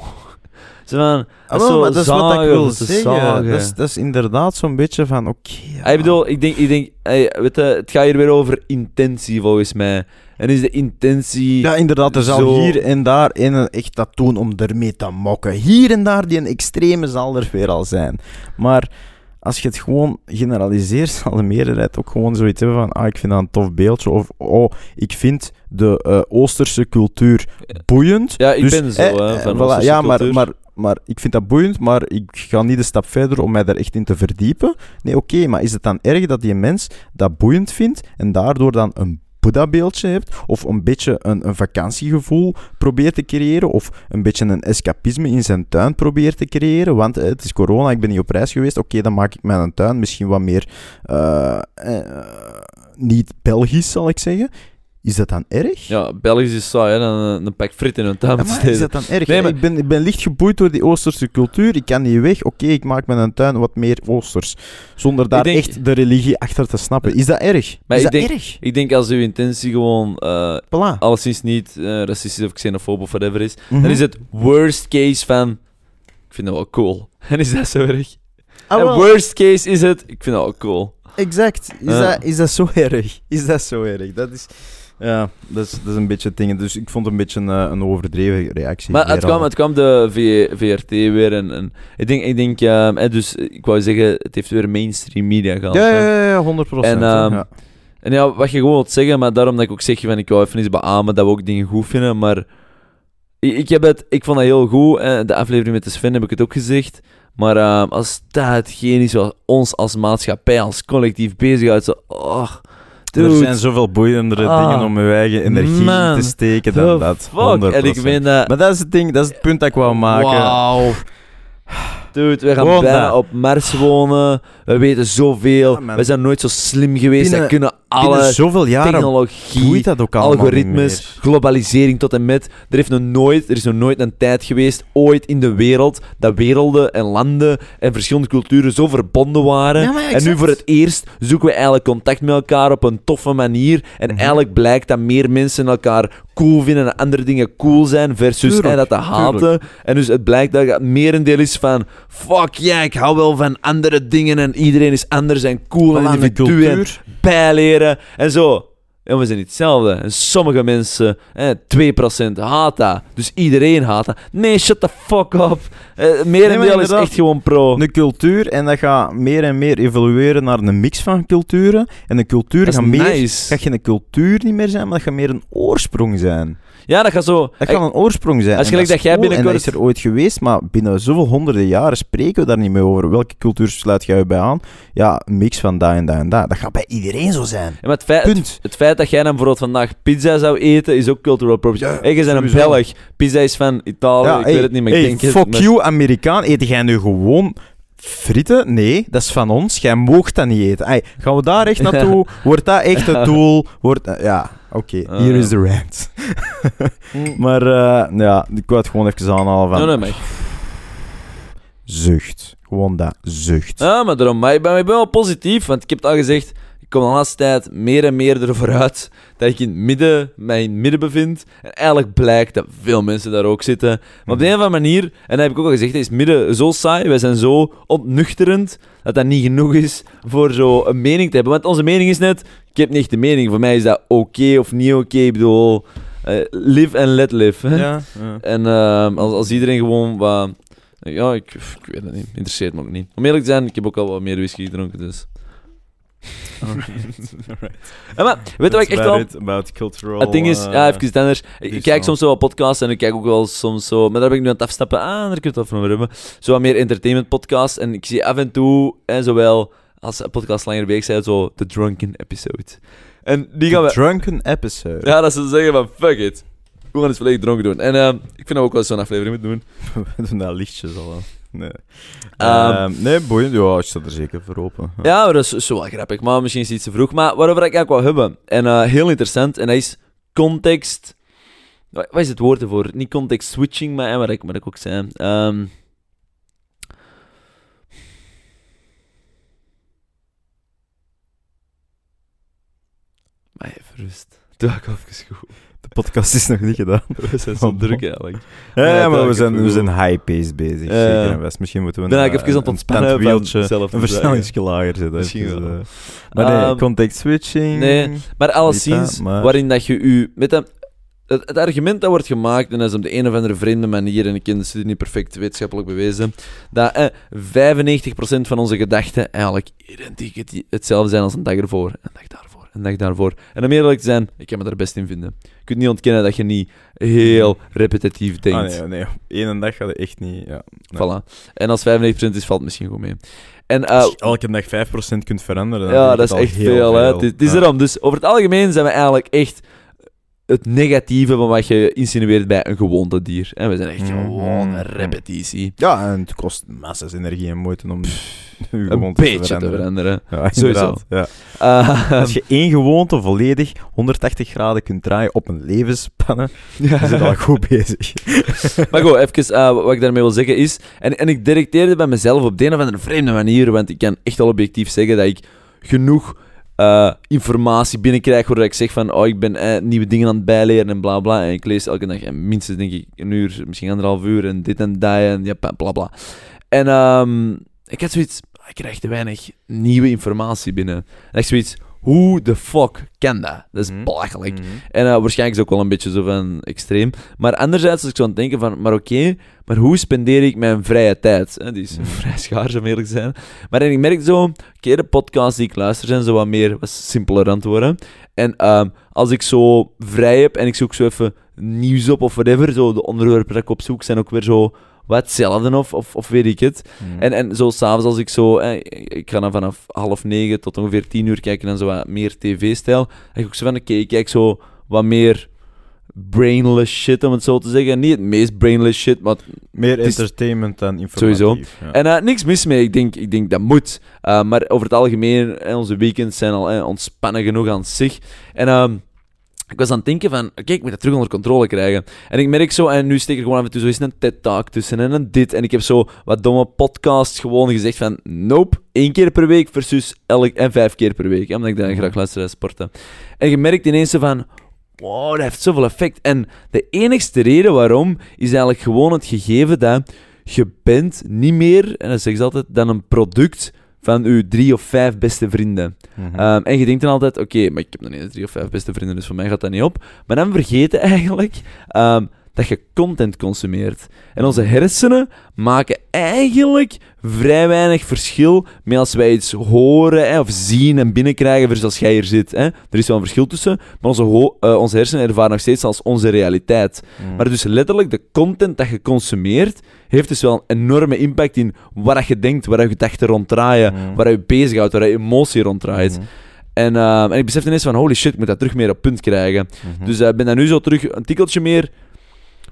B: Zo van,
A: Ah,
B: dat is
A: wel,
B: zo
A: maar dat is wat ik
B: zagen,
A: wil zeggen.
B: zagen.
A: Dat is, dat is inderdaad zo'n beetje van, oké... ja.
B: Ah, Ik bedoel, ik denk, ik denk hey, weet je, het gaat hier weer over intentie volgens mij. En is de intentie...
A: Ja, inderdaad, er zal
B: Zo-
A: hier en daar een echt dat doen om ermee te mokken. Hier en daar, die een extreme zal er weer al zijn. Maar als je het gewoon generaliseert, *laughs* zal de meerderheid ook gewoon zoiets hebben van ah, ik vind dat een tof beeldje. Of oh, ik vind de eh, Oosterse cultuur boeiend.
B: Ja, ik
A: Dus,
B: ben zo,
A: eh,
B: hè,
A: eh,
B: van
A: voilà,
B: Oosterse
A: Ja, maar, maar, maar ik vind dat boeiend, maar ik ga niet een stap verder om mij daar echt in te verdiepen. Nee, oké, maar is het dan erg dat die mens dat boeiend vindt en daardoor dan een Boeddha-beeldje hebt, of een beetje een, een vakantiegevoel probeert te creëren, of een beetje een escapisme in zijn tuin probeert te creëren, want eh, het is corona, ik ben niet op reis geweest, oké, dan maak ik mijn tuin misschien wat meer eh, eh, niet Belgisch, zal ik zeggen. Is dat dan erg?
B: Ja, Belgisch is saai, hè, dan een, een pak frit in hun tuin
A: Ja, maar is dat dan erg?
B: Nee, maar-
A: ik, ben, ik ben licht geboeid door die Oosterse cultuur. Ik kan niet weg. Oké, ik maak mijn tuin wat meer Oosters. Zonder daar
B: denk-
A: echt de religie achter te snappen. Is dat erg?
B: Maar
A: is
B: ik
A: dat
B: denk-
A: erg?
B: Ik denk als uw intentie gewoon eh
A: Voilà.
B: alleszins niet eh, racistisch of xenofoob of whatever is,
A: Mhm.
B: dan is het worst case van... Ik vind dat wel cool. *laughs* En is dat zo erg?
A: Ah,
B: en
A: wel,
B: worst case is het... Ik vind dat wel cool.
A: Exact. Is, dat, is dat zo erg? Is dat zo erg? Dat is... Ja, dat is, dat is een beetje het ding. Dus ik vond het een beetje een, eh, een overdreven reactie.
B: Maar het kwam, het kwam de V- VRT weer en, en ik denk, ik denk ehm, dus ik wou zeggen, het heeft weer mainstream media gehad.
A: Ja, ja, ja, ja, 100 procent.
B: En, ehm,
A: ja.
B: En ja, wat je gewoon wilt zeggen, maar daarom dat ik ook zeg van ik wou even eens beamen dat we ook dingen goed vinden, maar ik, ik, heb het, ik vond dat heel goed. De aflevering met de Sven heb ik het ook gezegd. Maar ehm, als dat hetgeen is wat ons als maatschappij, als collectief bezighoudt, zo... Oh,
A: er zijn zoveel boeiendere
B: Ah,
A: dingen om je eigen energie
B: man,
A: te steken dan dat.
B: fuck?
A: 100%.
B: En ik meen dat...
A: Maar dat is het ding, dat is het punt dat ik wou maken.
B: Wauw. Dude, we gaan bijna op Mars wonen. We weten zoveel.
A: Ja,
B: we zijn nooit zo slim geweest.
A: Binnen-
B: we kunnen alle
A: zoveel jaren
B: technologie,
A: dat ook
B: algoritmes, globalisering tot en met. Er, heeft nog nooit, er is nog nooit een tijd geweest, ooit in de wereld, dat werelden en landen en verschillende culturen zo verbonden waren.
A: Ja,
B: en nu voor het eerst zoeken we eigenlijk contact met elkaar op een toffe manier. En
A: Mhm.
B: eigenlijk blijkt dat meer mensen elkaar cool vinden en andere dingen cool zijn versus
A: Tuurlijk,
B: dat te haten. En dus het blijkt dat het merendeel is van fuck ja, ik hou wel van andere dingen en iedereen is anders en cool en
A: Voilà, de
B: individu en
A: cultuur.
B: bijleren en zo. En we zijn hetzelfde. En sommige mensen, eh, 2% haat dat. Dus iedereen haat dat. Nee, shut the fuck up. Eh, merendeel is
A: inderdaad.
B: echt gewoon pro.
A: De cultuur, en dat gaat meer en meer evolueren naar een mix van culturen. En de cultuur
B: is
A: gaat meer...
B: nice.
A: gaat geen cultuur niet meer zijn, maar dat gaat meer een oorsprong zijn.
B: Ja, dat gaat zo.
A: Dat gaat een oorsprong zijn.
B: Als
A: En
B: gelijk
A: is
B: dat jij
A: En
B: binnenkort-
A: dat is er ooit geweest, maar binnen zoveel honderden jaren spreken we daar niet meer over. Welke cultuur sluit jij bij aan? Ja, een mix van dat en dat en dat. Dat gaat bij iedereen zo zijn.
B: Ja, maar het, feit, het,
A: Punt.
B: het feit dat jij dan bijvoorbeeld vandaag pizza zou eten, is ook cultural appropriation.
A: Ja,
B: hey, bent een. Belg. Pizza is van Italië.
A: Ja,
B: ik
A: hey,
B: weet het niet, maar
A: hey, fuck you, Amerikaan. Eet jij nu gewoon frieten? Nee, dat is van ons. Jij moogt dat niet eten. Gaan we daar echt naartoe? Wordt dat echt het doel? Wordt, eh, ja, oké.
B: Ah,
A: Hier is de rant.
B: Mm. *laughs*
A: maar eh, ja, ik wou het gewoon even aanhalen van...
B: Nee, nee, maar...
A: Zucht. Gewoon dat. Zucht.
B: Ja, maar daarom. Maar ik ben, ik ben wel positief, want ik heb het al gezegd. Ik kom de laatste tijd meer en meer ervoor uit dat ik in het midden, mij in het midden bevind. En eigenlijk blijkt dat veel mensen daar ook zitten. Maar op de een of andere manier, en dat heb ik ook al gezegd, is het midden zo saai, wij zijn zo ontnuchterend, dat dat niet genoeg is voor zo een mening te hebben. Want onze mening is net, ik heb niet echt de mening, voor mij is dat oké of niet oké. Ik bedoel, eh, live and let live. Hè?
A: Ja, ja.
B: En ehm, als, als iedereen gewoon wat... Ja, ik, ik weet het niet. Interesseert me ook niet. Om eerlijk te zijn, ik heb ook al wat meer whisky gedronken, dus...
A: Alright, *laughs* alright.
B: Ja, maar weet je wat ik echt wel...
A: about cultural...
B: Het ding is,
A: eh,
B: ja, even iets anders. Ik, kijk soms zo wat podcasts en ik kijk ook wel soms zo... Maar daar ben ik nu aan het afstappen. Ah, daar kun je het hebben. Zo wat meer entertainment podcasts. En ik zie af en toe, en zowel als een podcast langer bezig zijn, zo The Drunken Episode. En die gaan
A: The
B: we...
A: Drunken episode.
B: Ja, dat ze zeggen van, fuck it. We gaan het volledig dronken doen. En ehm, ik vind dat we ook wel eens zo'n aflevering moeten doen. *laughs*
A: We doen dat lichtjes al aan. Nee.
B: Ehm,
A: nee, boeiend. Ja, ik sta er zeker voor open.
B: Ja, maar dat is zo wel grappig. Maar misschien is het iets te vroeg. Maar waarover ik eigenlijk wel hebben. En eh, heel interessant. En dat is context... Wat is het woord ervoor? Niet context switching, maar wat ik, wat ik ook zei. Ehm Maar even rust. *laughs* Doe ik even goed.
A: De podcast is nog niet gedaan. *laughs*
B: We zijn zo druk eigenlijk.
A: Ja,
B: Ja,
A: maar we zijn, we zijn high-paced bezig.
B: Ja.
A: Zeker en best. Misschien moeten we
B: Dan
A: een,
B: even aan het
A: een
B: ontspannen zelf
A: een versnellingsje lager zetten.
B: Misschien wel.
A: eh. Maar nee,
B: Ehm,
A: context switching.
B: nee, Maar alleszins,
A: maar-
B: waarin dat je u... Met dat, het, het argument dat wordt gemaakt, en dat is op de een of andere vreemde manier, en ik ken de studie niet perfect wetenschappelijk bewezen, dat eh, 95% van onze gedachten eigenlijk identiek het- hetzelfde zijn als een dag ervoor, een dag daarvoor, een dag daarvoor. En om eerlijk te zijn, ik kan me daar best in vinden. Je kunt niet ontkennen dat je niet heel repetitief denkt.
A: Ah, nee, nee, één dag gaat het echt niet. Ja. Nee.
B: Voilà. En als 95% is, valt het misschien goed mee. En, eh,
A: Als je elke dag 5% kunt veranderen. dan
B: ja, dat is echt
A: heel
B: veel. Hè. Het is, het is
A: Ja.
B: erom. Dus over het algemeen zijn we eigenlijk echt het negatieve van wat je insinueert bij een gewoonte dier. En we zijn echt
A: Mhm.
B: gewoon een repetitie.
A: Ja, en het kost massa's energie en moeite om je
B: Een beetje
A: te veranderen.
B: veranderen.
A: Ja,
B: Sowieso.
A: inderdaad. Ja.
B: Eh,
A: Als je één gewoonte volledig 180 graden kunt draaien op een levensspanne,
B: ja.
A: dan zit al goed bezig. *laughs*
B: Maar goed, even eh, wat ik daarmee wil zeggen is... En, en ik directeerde bij mezelf op de een of andere vreemde manier, want ik kan echt al objectief zeggen dat ik genoeg eh, informatie binnenkrijg waar ik zeg van oh, ik ben eh, nieuwe dingen aan het bijleren en bla bla. En ik lees elke dag minstens denk ik een uur, misschien anderhalf uur en dit en dat en ja, bla bla. En ehm, ik had zoiets... Ik krijg te weinig nieuwe informatie binnen. En ik zoiets... Hoe de fuck kan dat? Dat is
A: Mhm.
B: belachelijk. En eh, waarschijnlijk is het ook wel een beetje zo van extreem. Maar anderzijds, als ik zo aan het denken van, maar oké, maar hoe spendeer ik mijn vrije tijd? Die is
A: Mhm. *laughs*
B: vrij schaars, om eerlijk te zijn. Maar en ik merk zo, oké, de podcasts die ik luister zijn zo wat meer, wat simpeler aan het worden. En ehm, als ik zo vrij heb en ik zoek zo even nieuws op of whatever, zo de onderwerpen dat ik opzoek zijn ook weer zo wat hetzelfde of, of, of weet ik het.
A: Mhm.
B: En, en zo s'avonds als ik zo... Eh, ik ga dan vanaf half negen tot ongeveer tien uur kijken en zo wat meer tv-stijl. Denk ik ook zo van, oké, ik kijk zo wat meer brainless shit, om het zo te zeggen. Niet het meest brainless shit, maar...
A: Meer entertainment dan informatief.
B: Sowieso.
A: Ja.
B: En eh, niks mis mee, ik denk, ik denk dat moet. Uh, maar over het algemeen, eh, onze weekends zijn al eh, ontspannen genoeg aan zich. En... ehm, ik was aan het denken van, oké, ik moet dat terug onder controle krijgen. En ik merk zo, en nu steek ik er gewoon af en toe zo eens een TED-talk tussen en een dit. En ik heb zo wat domme podcasts gewoon gezegd van, nope, één keer per week versus elk, en vijf keer per week. Omdat ik dan graag luister naar sporten. En je merkt ineens zo van, wow, dat heeft zoveel effect. En de enigste reden waarom, is eigenlijk gewoon het gegeven dat je bent niet meer, en dat zeg ze altijd, dan een product van uw drie of vijf beste vrienden.
A: Mhm.
B: Ehm, en je denkt dan altijd, oké, maar ik heb nog niet eens drie of vijf beste vrienden, dus voor mij gaat dat niet op. Maar dan vergeet je *laughs* eigenlijk ehm, dat je content consumeert. En onze hersenen maken eigenlijk vrij weinig verschil met als wij iets horen hè, of zien en binnenkrijgen versus als jij hier zit. Hè. Er is wel een verschil tussen, maar onze, eh, onze hersenen ervaren nog steeds als onze realiteit.
A: Mhm.
B: Maar dus letterlijk, de content dat je consumeert, heeft dus wel een enorme impact in wat je denkt, waar je gedachten ronddraaien,
A: Mhm.
B: waar je bezighoudt, waar je emotie ronddraait.
A: Mhm.
B: En, eh, en ik besefte ineens van, holy shit, ik moet dat terug meer op punt krijgen.
A: Mhm.
B: Dus ik ben dan nu zo terug een tikkeltje meer,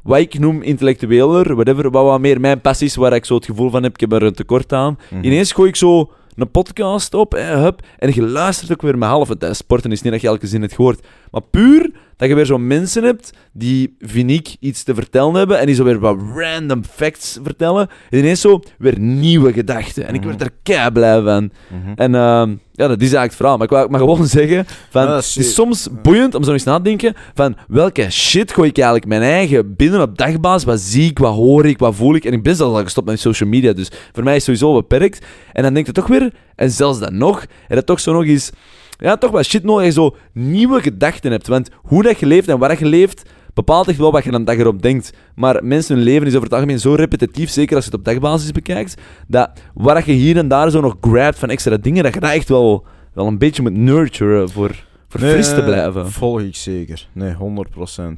B: wat ik noem intellectueler, whatever, wat, wat meer mijn passies, waar ik zo het gevoel van heb, ik heb er een tekort aan.
A: Mhm.
B: Ineens gooi ik zo een podcast op, eh, hup, en je luistert ook weer met halve tijd. Sporten is niet dat je elke zin hebt gehoord, maar puur dat je weer zo mensen hebt die, vind ik, iets te vertellen hebben en die zo weer wat random facts vertellen. En ineens zo weer nieuwe gedachten. En ik
A: Mhm.
B: word er kei blij van.
A: Mhm.
B: En ehm, Ja, dat is eigenlijk het verhaal. Maar ik wou maar gewoon *laughs* zeggen, van,
A: Ja, dat
B: het
A: is-
B: is soms boeiend om zo eens na te denken van welke shit gooi ik eigenlijk mijn eigen binnen op dagbasis. Wat zie ik, wat hoor ik, wat voel ik. En ik ben zelfs al gestopt met social media, dus voor mij is het sowieso beperkt. En dan denk je toch weer, en zelfs dan nog, en dat toch zo nog eens, ja, toch wat shit nodig dat je zo nieuwe gedachten hebt. Want hoe dat je leeft en waar dat je leeft, bepaalt echt wel wat je dan dag erop denkt. Maar mensen hun leven is over het algemeen zo repetitief, zeker als je het op dagbasis bekijkt, dat waar je hier en daar zo nog grabt van extra dingen, dat je dat echt wel, wel een beetje moet nurturen voor, fris te blijven.
A: Volg ik zeker. Nee, 100%.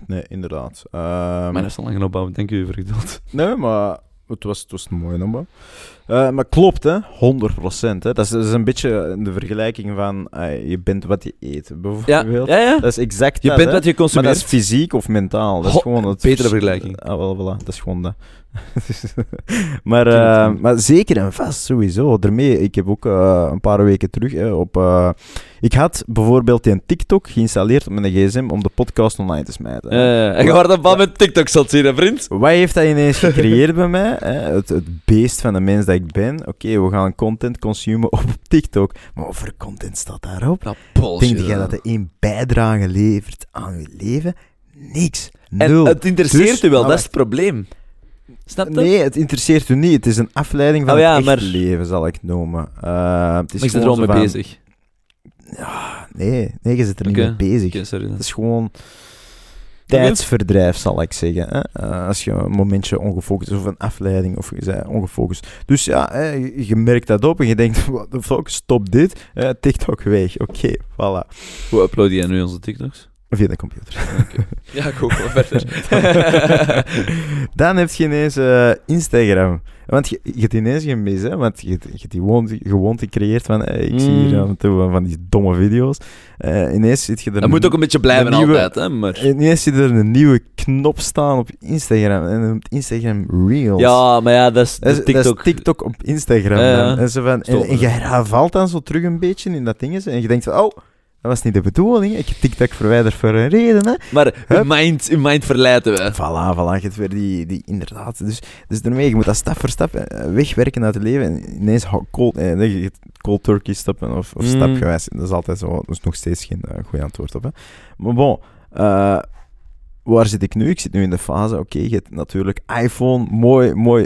A: Nee, inderdaad. Ehm,
B: Maar dat is al lang genoeg opbouwen, dank u voor geduld.
A: Nee, maar het was, het was een mooie nummer. Eh, maar klopt, hè? 100%. Hè? Dat, is, dat is een beetje de vergelijking van eh, je bent wat je eet, bijvoorbeeld.
B: ja, ja.
A: Dat is exact
B: Je
A: dat,
B: bent
A: hè.
B: wat je
A: Maar dat
B: consumeert.
A: is fysiek of mentaal. Dat is
B: Ho,
A: gewoon het
B: betere
A: vers-
B: vergelijking.
A: Ah, wel, voilà. Dat is gewoon dat. *laughs* maar, eh, maar zeker en vast, sowieso. Daarmee, ik heb ook een paar weken terug hè, op... ik had bijvoorbeeld een TikTok geïnstalleerd op mijn gsm om de podcast online te smijten.
B: En je wordt een bal met TikTok zat zien, hè, vriend?
A: Wat heeft dat ineens gecreëerd bij mij? Hè? Het, het beest van de mens dat ik ben. Oké, we gaan content consumen op TikTok. Maar wat voor content staat daarop?
B: Bullshit.
A: Denk jij dat er één bijdrage levert aan je leven? Niks.
B: En
A: Nul.
B: het interesseert
A: Dus-
B: u wel,
A: maar
B: dat is het probleem. Snap je?
A: Nee, het interesseert u niet. Het is een afleiding van
B: Oh ja,
A: het
B: maar-
A: leven, zal ik noemen. Eh, het is
B: Maar ik zit er al mee
A: van-
B: bezig.
A: Nee, nee, je zit er niet mee bezig.
B: Sorry.
A: Het is gewoon tijdsverdrijf, zal ik zeggen. Hè? Eh, als je een momentje ongefocust is of een afleiding of je bent ongefocust. Dus ja, hè, je, merkt dat op en je denkt, *laughs* what the fuck, stop dit. Eh, TikTok weg. Oké, voilà.
B: Hoe upload jij nu onze TikToks?
A: Via de computer.
B: Ja, wel *laughs* verder. *laughs*
A: Dan heb je ineens eh, Instagram. Want je, je hebt ineens geen mis, hè? Want je, je hebt die gewoonte, gewoonte gecreëerd van, ik zie hier
B: Mm.
A: af en toe van die domme video's. Eh, ineens zit je er...
B: Dat moet ook een beetje blijven
A: nieuwe-
B: altijd, hè, maar...
A: Ineens zit er een nieuwe knop staan op Instagram. En dan Instagram Reels.
B: Ja, maar ja, dat is,
A: Dat is,
B: de
A: dat is
B: TikTok.
A: TikTok op Instagram.
B: Ja, ja.
A: dan. En, zo van, en je herhaalt dan zo terug een beetje in dat ding. En je denkt van, oh, dat was niet de bedoeling. Ik TikTok verwijderd voor een reden. Hè.
B: Maar uw
A: Hup.
B: mind, uw mind verleiden we.
A: Voilà, voilà. Je hebt weer die, die inderdaad. Dus, dus daarmee, je moet dat stap voor stap eh, wegwerken uit het leven. En ineens cold, eh, je cold turkey stappen of, of
B: Mm.
A: stapgewijs. Dat is altijd zo. Dat is nog steeds geen uh, goed antwoord op. Hè. Maar bon, eh, waar zit ik nu? Ik zit nu in de fase, oké, je hebt natuurlijk iPhone, mooi, mooi,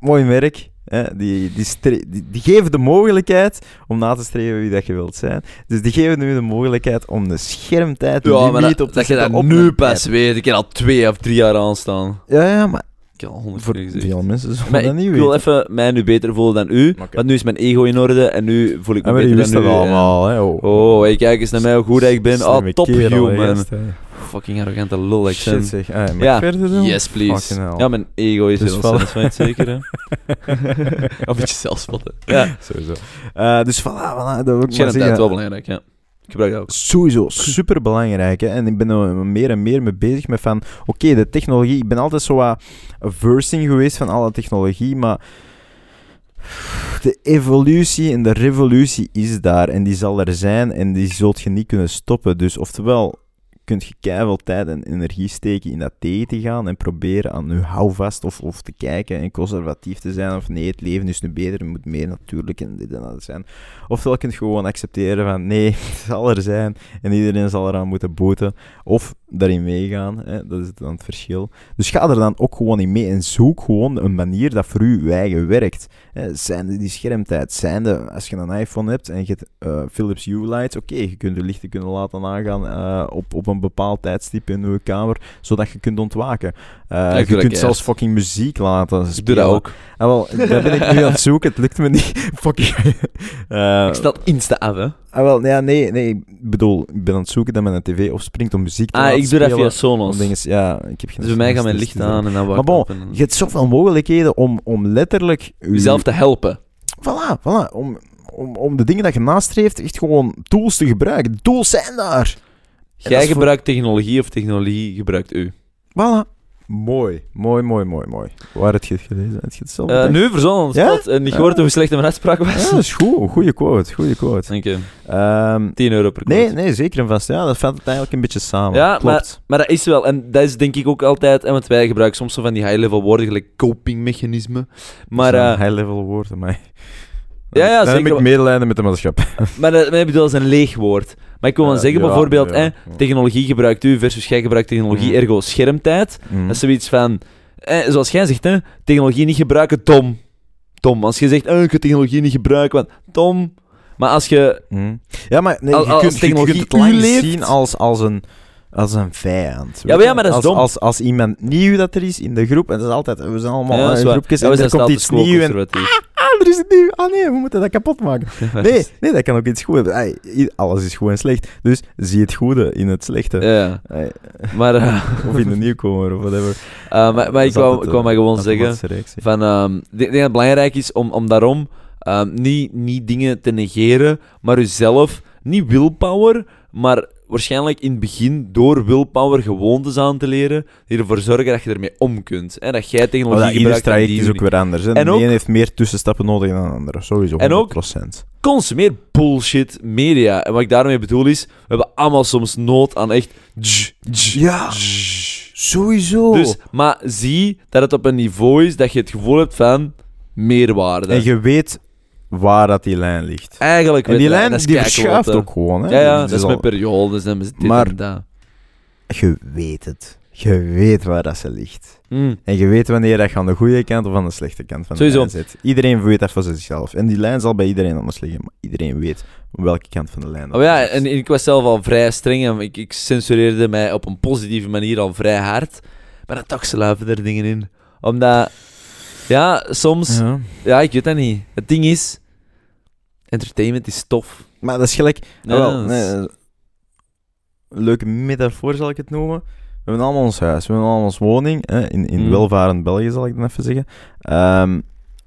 A: mooi merk. Hè, die, die, stre- die, die geven de mogelijkheid om na te streven wie dat je wilt zijn. Dus die geven nu de mogelijkheid om de schermtijd
B: Ja, maar dat,
A: op te
B: dat je dat nu pas weet. Ik heb al twee of drie jaar aanstaan.
A: Ja, ja, maar
B: Ik heb al honderd
A: voor veel mensen dat
B: ik,
A: niet
B: ik wil even mij nu beter voelen dan u. Want nu is mijn ego in orde en nu voel ik me beter dan u.
A: allemaal, hè. Oh,
B: Oh, hey, kijk eens naar mij hoe goed ik ben. Oh, top
A: kerel,
B: human. Fucking arrogante lul, ik
A: Shit,
B: ben.
A: zeg. Ah, mag ik
B: Ja,
A: verder doen?
B: Yes, please. Ja, mijn ego is
A: Dus
B: heel satisfied, zeker, hè? *laughs* een beetje zelfspotten. Ja.
A: Sowieso. Eh, dus voilà, voilà. Dat zeggen.
B: is wel belangrijk, ja. Ik gebruik dat ook.
A: Sowieso, super belangrijk. Hè? En ik ben er meer en meer mee bezig met van, oké, de technologie. Ik ben altijd zo wat versing geweest van alle technologie, maar de evolutie en de revolutie is daar en die zal er zijn en die zult je niet kunnen stoppen. Dus oftewel kun je keihard tijd en energie steken in dat tegen te gaan en proberen aan je houvast of, of te kijken en conservatief te zijn of nee, het leven is nu beter, het moet meer natuurlijk en dit en dat zijn. Oftewel kun je gewoon accepteren van nee, *laughs* het zal er zijn en iedereen zal eraan moeten boeten. Of daarin meegaan, hè, dat is dan het verschil. Dus ga er dan ook gewoon in mee en zoek gewoon een manier dat voor u eigen werkt. Hè, zijnde die schermtijd, zijnde als je een iPhone hebt en je hebt eh, Philips Hue lights, oké, je kunt de lichten kunnen laten aangaan eh, op, op een bepaald tijdstip in je kamer, zodat je kunt ontwaken. Eh, je kunt zelfs fucking muziek laten
B: Ik doe dat
A: spelen.
B: ook.
A: Ah, wel, daar ben ik nu aan het zoeken, het lukt me niet. *laughs* Fucking.
B: Ik stel insta af, hè.
A: Ah, wel, ja, nee, nee, ik bedoel, ik ben aan het zoeken dat mijn tv opspringt om muziek te
B: Ah,
A: laten
B: ik doe dat
A: spelen.
B: via Sonos.
A: Om dingen, ja, ik heb geen
B: Dus bij mij gaat mijn licht aan en dan
A: Maar
B: wacht
A: bon,
B: op en
A: Je hebt zoveel mogelijkheden om, om letterlijk...
B: jezelf te helpen.
A: Voilà, voilà. Om, om, om de dingen dat je nastreeft, echt gewoon tools te gebruiken. De tools zijn daar. dat
B: Jij
A: is voor-
B: gebruikt technologie of technologie gebruikt u.
A: Voilà. Mooi, mooi, mooi, mooi, mooi. Waar heb je het gelezen? Heb je het zelf
B: Eh, nu verzonnen
A: Ja?
B: spot. En niet
A: Ja.
B: gehoord hoe slecht mijn uitspraak was.
A: Ja, dat is goed. Goeie quote, goeie quote.
B: Dank je.
A: Ehm,
B: 10 euro per
A: nee,
B: quote.
A: nee, zeker en vast. Ja, dat vat het eigenlijk een beetje samen.
B: Ja,
A: Klopt.
B: Maar dat is wel, en dat is denk ik ook altijd, en want wij gebruiken soms zo van die high-level woorden, gelijk copingmechanisme. Maar eh,
A: high-level woorden, maar...
B: Ja, ja,
A: dan
B: zeker.
A: heb ik medelijden met de maatschappij.
B: Maar dat, maar ik bedoel, dat is een leeg woord. Maar ik wil wel zeggen,
A: ja,
B: bijvoorbeeld,
A: ja,
B: technologie gebruikt u versus jij gebruikt technologie,
A: Mm.
B: ergo schermtijd.
A: Mm.
B: Dat is zoiets van, eh, zoals jij zegt, hè, technologie niet gebruiken, dom. Dom. Als je zegt, eh, ik ga technologie niet gebruiken, want dom. Maar als je...
A: Mm. Ja, maar nee,
B: Als-
A: je,
B: als
A: kunt, je
B: technologie
A: kunt het
B: leeft-
A: zien als, als, een, als een vijand.
B: Ja, maar ja,
A: je?
B: maar dat is
A: als,
B: dom.
A: Als, als iemand nieuw dat er is in de groep, en dat is altijd, we zijn allemaal
B: Ja,
A: in groepjes,
B: Ja,
A: en er komt iets nieuws en er is iets nieuw. Ah nee, we moeten dat kapot maken. *laughs* Nee, nee, dat kan ook iets goed hebben. Alles is goed en slecht. Dus zie het goede in het slechte.
B: Ja, maar, eh, *laughs*
A: of in de nieuwkomer, of whatever.
B: eh, *laughs* maar, maar ik wou, wou maar gewoon zeggen... Van, ehm, ik denk dat het belangrijk is om, om daarom ehm, niet, niet dingen te negeren, maar jezelf, niet willpower, maar waarschijnlijk in het begin door willpower gewoontes aan te leren, die ervoor zorgen dat je ermee om kunt. Hè? Dat jij
A: Maar
B: technologie
A: dat ieder
B: gebruikt en
A: traject
B: die
A: is ook weer anders. Hè.
B: En
A: de
B: ook-
A: een heeft meer tussenstappen nodig dan de andere. Sowieso, 100%.
B: En ook- Consumeer bullshit media. En wat ik daarmee bedoel is, we hebben allemaal soms nood aan echt...
A: Ja, sowieso.
B: Dus, maar zie dat het op een niveau is dat je het gevoel hebt van meerwaarde.
A: en je weet waar dat die lijn ligt.
B: Eigenlijk
A: En die lijn die verschuift
B: wat,
A: ook gewoon. Hè.
B: Ja, ja, dat is met periodes en dit
A: Maar-
B: en dat.
A: Je weet het. Je weet waar dat ze ligt.
B: Mm.
A: En je weet wanneer dat je aan de goede kant of aan de slechte kant van
B: Sowieso.
A: de lijn zit. Iedereen weet dat voor zichzelf. En die lijn zal bij iedereen anders liggen. Maar iedereen weet welke kant van de lijn dat
B: Oh ja, en ik was zelf al vrij streng en ik, ik censureerde mij op een positieve manier al vrij hard. Maar dan toch er dingen in. Omdat, ja, soms... Ja.
A: Ja.
B: ik weet dat niet. Het ding is... Entertainment is tof.
A: Maar dat is gelijk...
B: Ja,
A: wel,
B: dat
A: nee, leuke metafoor zal ik het noemen. We hebben allemaal ons huis, we hebben allemaal ons woning. Hè, in in
B: Mm.
A: welvarend België zal ik dan even zeggen. Ehm,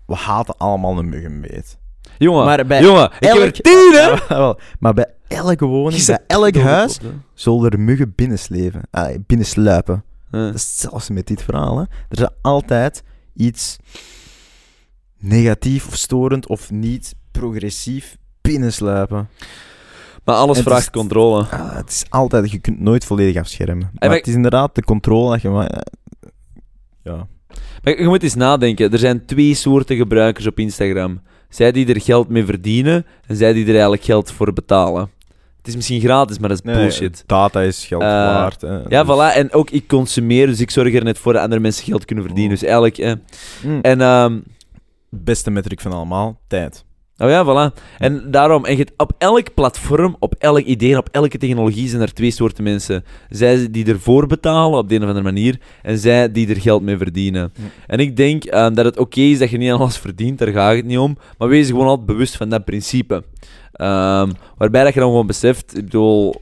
A: we haten allemaal een muggenbeet.
B: Jongen,
A: Maar bij
B: jongen, ik heb er
A: elk-
B: tien, hè? *laughs*
A: Ja, wel. Maar bij elke woning, bij elk huis, zullen er muggen binnensleven. Ah, binnensluipen.
B: Ja.
A: Dat is zelfs met dit verhaal. Hè. Er is altijd iets negatief of storend of niet progressief binnensluipen.
B: Maar alles
A: Het
B: vraagt
A: is-
B: controle.
A: Ah, het is altijd, je kunt nooit volledig afschermen. Maar het is inderdaad de controle dat je... maar, Ja.
B: Maar je moet eens nadenken. Er zijn twee soorten gebruikers op Instagram. Zij die er geld mee verdienen en zij die er eigenlijk geld voor betalen. Het is misschien gratis, maar dat is
A: Nee,
B: bullshit.
A: Data is geld
B: Eh,
A: waard. Hè.
B: Ja,
A: Dus-
B: voilà. En ook ik consumeer, dus ik zorg er net voor dat andere mensen geld kunnen verdienen.
A: Oh.
B: Dus eigenlijk... Eh.
A: Mm.
B: En, ehm,
A: Beste metric van allemaal, tijd.
B: Oh ja, voilà. En daarom, en op elk platform, op elk idee, op elke technologie zijn er twee soorten mensen. Zij die ervoor betalen op de een of andere manier, en zij die er geld mee verdienen. En ik denk eh, dat het oké is dat je niet aan alles verdient, daar gaat het niet om. Maar wees gewoon altijd bewust van dat principe. Ehm, waarbij dat je dan gewoon beseft, ik bedoel,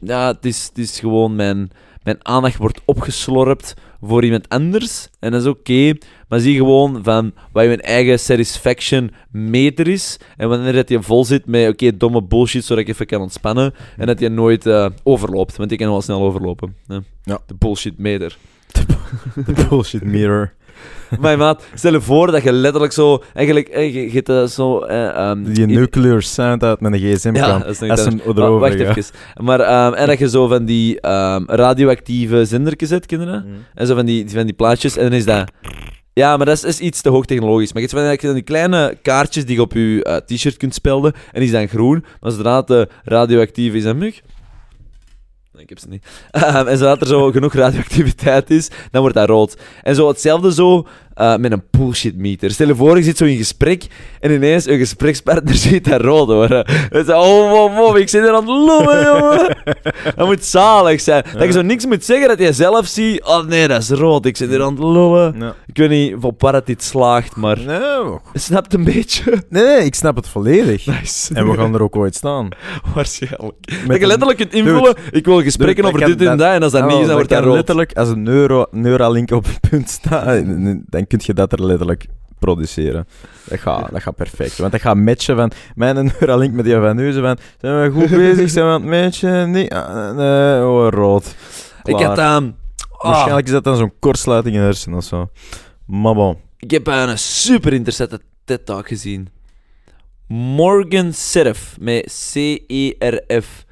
B: ja, het is, het is gewoon mijn, mijn aandacht wordt opgeslorpt voor iemand anders. En dat is oké, maar zie gewoon van wat je eigen satisfaction meter is. En wanneer dat je vol zit met oké, domme bullshit, zodat ik even kan ontspannen. En dat je nooit eh, overloopt, want ik kan wel snel overlopen. Ja.
A: Ja.
B: De bullshit meter. *laughs*
A: De bullshit mirror. *laughs*
B: Maar maat, stel je voor dat je letterlijk zo, eigenlijk, eh, je, je dat zo... eh, ehm,
A: Die nuclear sound uit met een gsm
B: Ja,
A: kan.
B: dat is
A: erover
B: Wa- Wacht even. Maar, ehm, en dat je zo van die ehm, radioactieve zendertjes zet, kinderen. En zo van die, van die plaatjes. En dan is dat... Ja, maar dat is, iets te hoogtechnologisch. Maar je hebt van die- die kleine kaartjes die je op je eh, t-shirt kunt spelden. En die zijn groen. Maar zodra het eh, radioactief is, een mug. Nee, ik heb ze niet. *laughs* Ehm, en zodra er zo genoeg radioactiviteit is, dan wordt dat rood. En zo hetzelfde zo eh, met een bullshit meter. Stel je voor, je zit zo in gesprek en ineens een gesprekspartner *laughs* ziet dat rood worden. En oh, wow, wow, ik zit er aan het lullen, jongen. *laughs* Dat moet zalig zijn. Dat je zo niks moet zeggen dat je zelf ziet. Oh nee, dat is rood, ik zit er aan het.
A: Ja.
B: Ik weet niet op waar het dit slaagt, maar...
A: Nee,
B: Snapt een beetje?
A: nee, nee, ik snap het volledig.
B: Nice.
A: En we gaan er ook ooit staan. *laughs*
B: Waarschijnlijk.
A: Met
B: dat je letterlijk kunt invullen, ik wil gesprekken
A: Dude,
B: over dit en dat, en als dat
A: Oh,
B: niet is, dan wordt dat rood.
A: letterlijk, als een neuro, Neuralink op een punt staat, dan kun je dat er letterlijk produceren. Dat gaat, dat gaat perfect. Want dat gaat matchen van mijn Neuralink met die van Neuzen van zijn we goed bezig, zijn we aan het matchen? Nee, ah, nee oh, rood.
B: Ik had... ehm, ah,
A: Waarschijnlijk is dat dan zo'n kortsluiting in de hersenen of zo. Maar bon.
B: Ik heb een super interessante TED-talk gezien. Morgan Cerf, met C-E-R-F.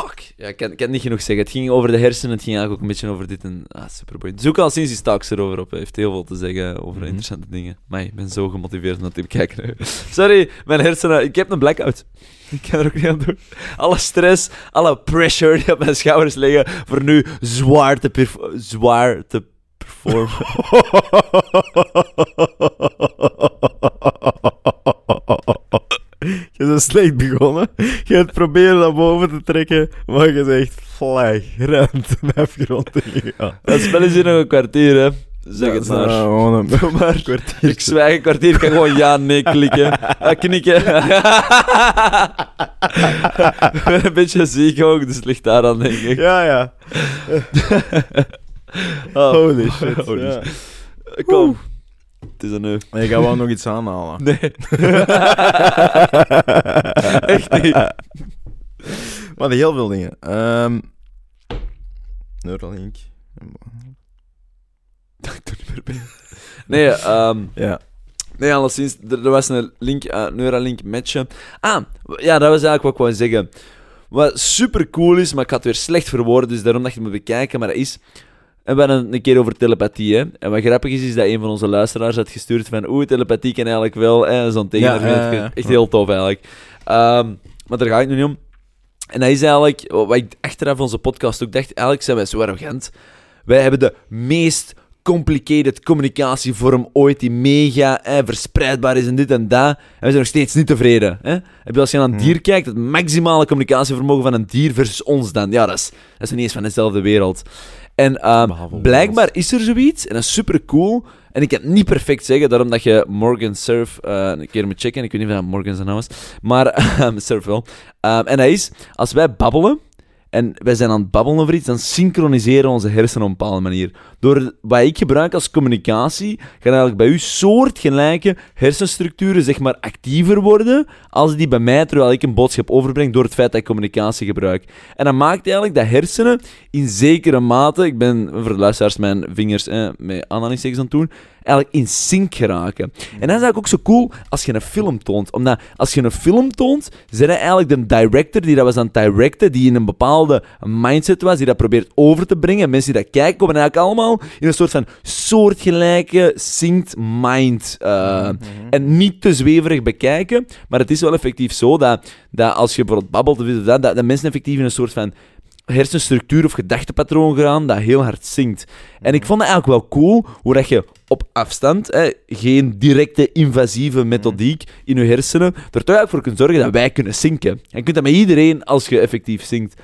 B: Fuck. Ja, ik kan, ik kan niet genoeg zeggen. Het ging over de hersenen, het ging eigenlijk ook een beetje over dit en... Ah, superboeiend. Zoek al sinds die Stalks erover op. Hij heeft heel veel te zeggen over
A: Mhm.
B: interessante dingen. Maar ik ben zo gemotiveerd om dat te bekijken. *laughs* Sorry, mijn hersenen... Ik heb een blackout. *laughs* Ik kan er ook niet aan doen. Alle stress, alle pressure die op mijn schouders liggen voor nu zwaar te, perf- zwaar te performen. *laughs*
A: Je bent slecht begonnen. Je hebt proberen naar boven te trekken, maar je zegt flagrant de afgrond ingegaan.
B: Dat spel is hier nog een kwartier, hè. Zeg het
A: nou,
B: maar.
A: gewoon een
B: Doe *laughs* maar.
A: kwartier.
B: Ik zwijg een kwartier, ik kan gewoon ja, nee klikken. Knikken. ik *laughs* ben een beetje ziek ook, dus het ligt daar aan, denk ik.
A: Ja, ja.
B: Oh. *laughs*
A: Holy shit.
B: Holy
A: ja.
B: Kom. Het is een nu.
A: Ik ga wel nog iets aanhalen.
B: Nee. *laughs* Echt niet.
A: Maar heel veel dingen. Ehm Neuralink.
B: Ik doe niet meer bij. Nee, ehm
A: Ja.
B: nee, alleszins, er, er was een link, eh, Neuralink matchen. Ah, ja, dat was eigenlijk wat ik wou zeggen. Wat super cool is, maar ik had het weer slecht verwoorden, dus daarom dat je het moet bekijken, maar dat is... En we hadden het een keer over telepathie, hè. En wat grappig is, is dat een van onze luisteraars had gestuurd van oeh, telepathie kan eigenlijk wel, hè, zo'n tegenargument.
A: Ja, ja, ja.
B: Echt heel tof, eigenlijk. Ehm, maar daar ga ik nu niet om. En dat is eigenlijk, wat ik achteraf onze podcast ook dacht, eigenlijk zijn wij zo arrogant. Wij hebben de meest complicated communicatievorm ooit, die mega verspreidbaar is en dit en dat. En we zijn nog steeds niet tevreden. Hè? Heb je als je naar een
A: Hmm.
B: dier kijkt, het maximale communicatievermogen van een dier versus ons dan. Ja, dat is, dat is niet eens van dezelfde wereld. En ehm, blijkbaar is er zoiets, en dat is super cool. En ik kan het niet perfect zeggen, daarom dat je Morgan Surf eh, een keer moet checken. Ik weet niet of dat Morgan zijn naam is, maar *laughs* ehm, Surf wel. Ehm, en dat is, als wij babbelen, en wij zijn aan het babbelen over iets, dan synchroniseren onze hersenen op een bepaalde manier. Door wat ik gebruik als communicatie, gaan eigenlijk bij u soortgelijke hersenstructuren zeg maar actiever worden, als die bij mij, terwijl ik een boodschap overbreng, door het feit dat ik communicatie gebruik. En dat maakt eigenlijk dat hersenen in zekere mate, ik ben voor de luisteraars mijn vingers eh, met aanhalingstekens aan het doen, eigenlijk in sync geraken. En dat is eigenlijk ook zo cool als je een film toont. Omdat als je een film toont, zijn eigenlijk de director die dat was aan het directen, die in een bepaalde mindset was, die dat probeert over te brengen. En mensen die dat kijken, komen eigenlijk allemaal in een soort van soortgelijke synced mind. eh, En niet te zweverig bekijken, maar het is wel effectief zo dat, dat als je bijvoorbeeld babbelt, of dat, dat, dat mensen effectief in een soort van hersenstructuur of gedachtepatroon gaan dat heel hard zinkt. En ik vond het eigenlijk wel cool hoe dat je op afstand, hè, geen directe invasieve methodiek in je hersenen, er toch eigenlijk voor kunt zorgen dat wij kunnen zinken. En je kunt dat met iedereen als je effectief zinkt.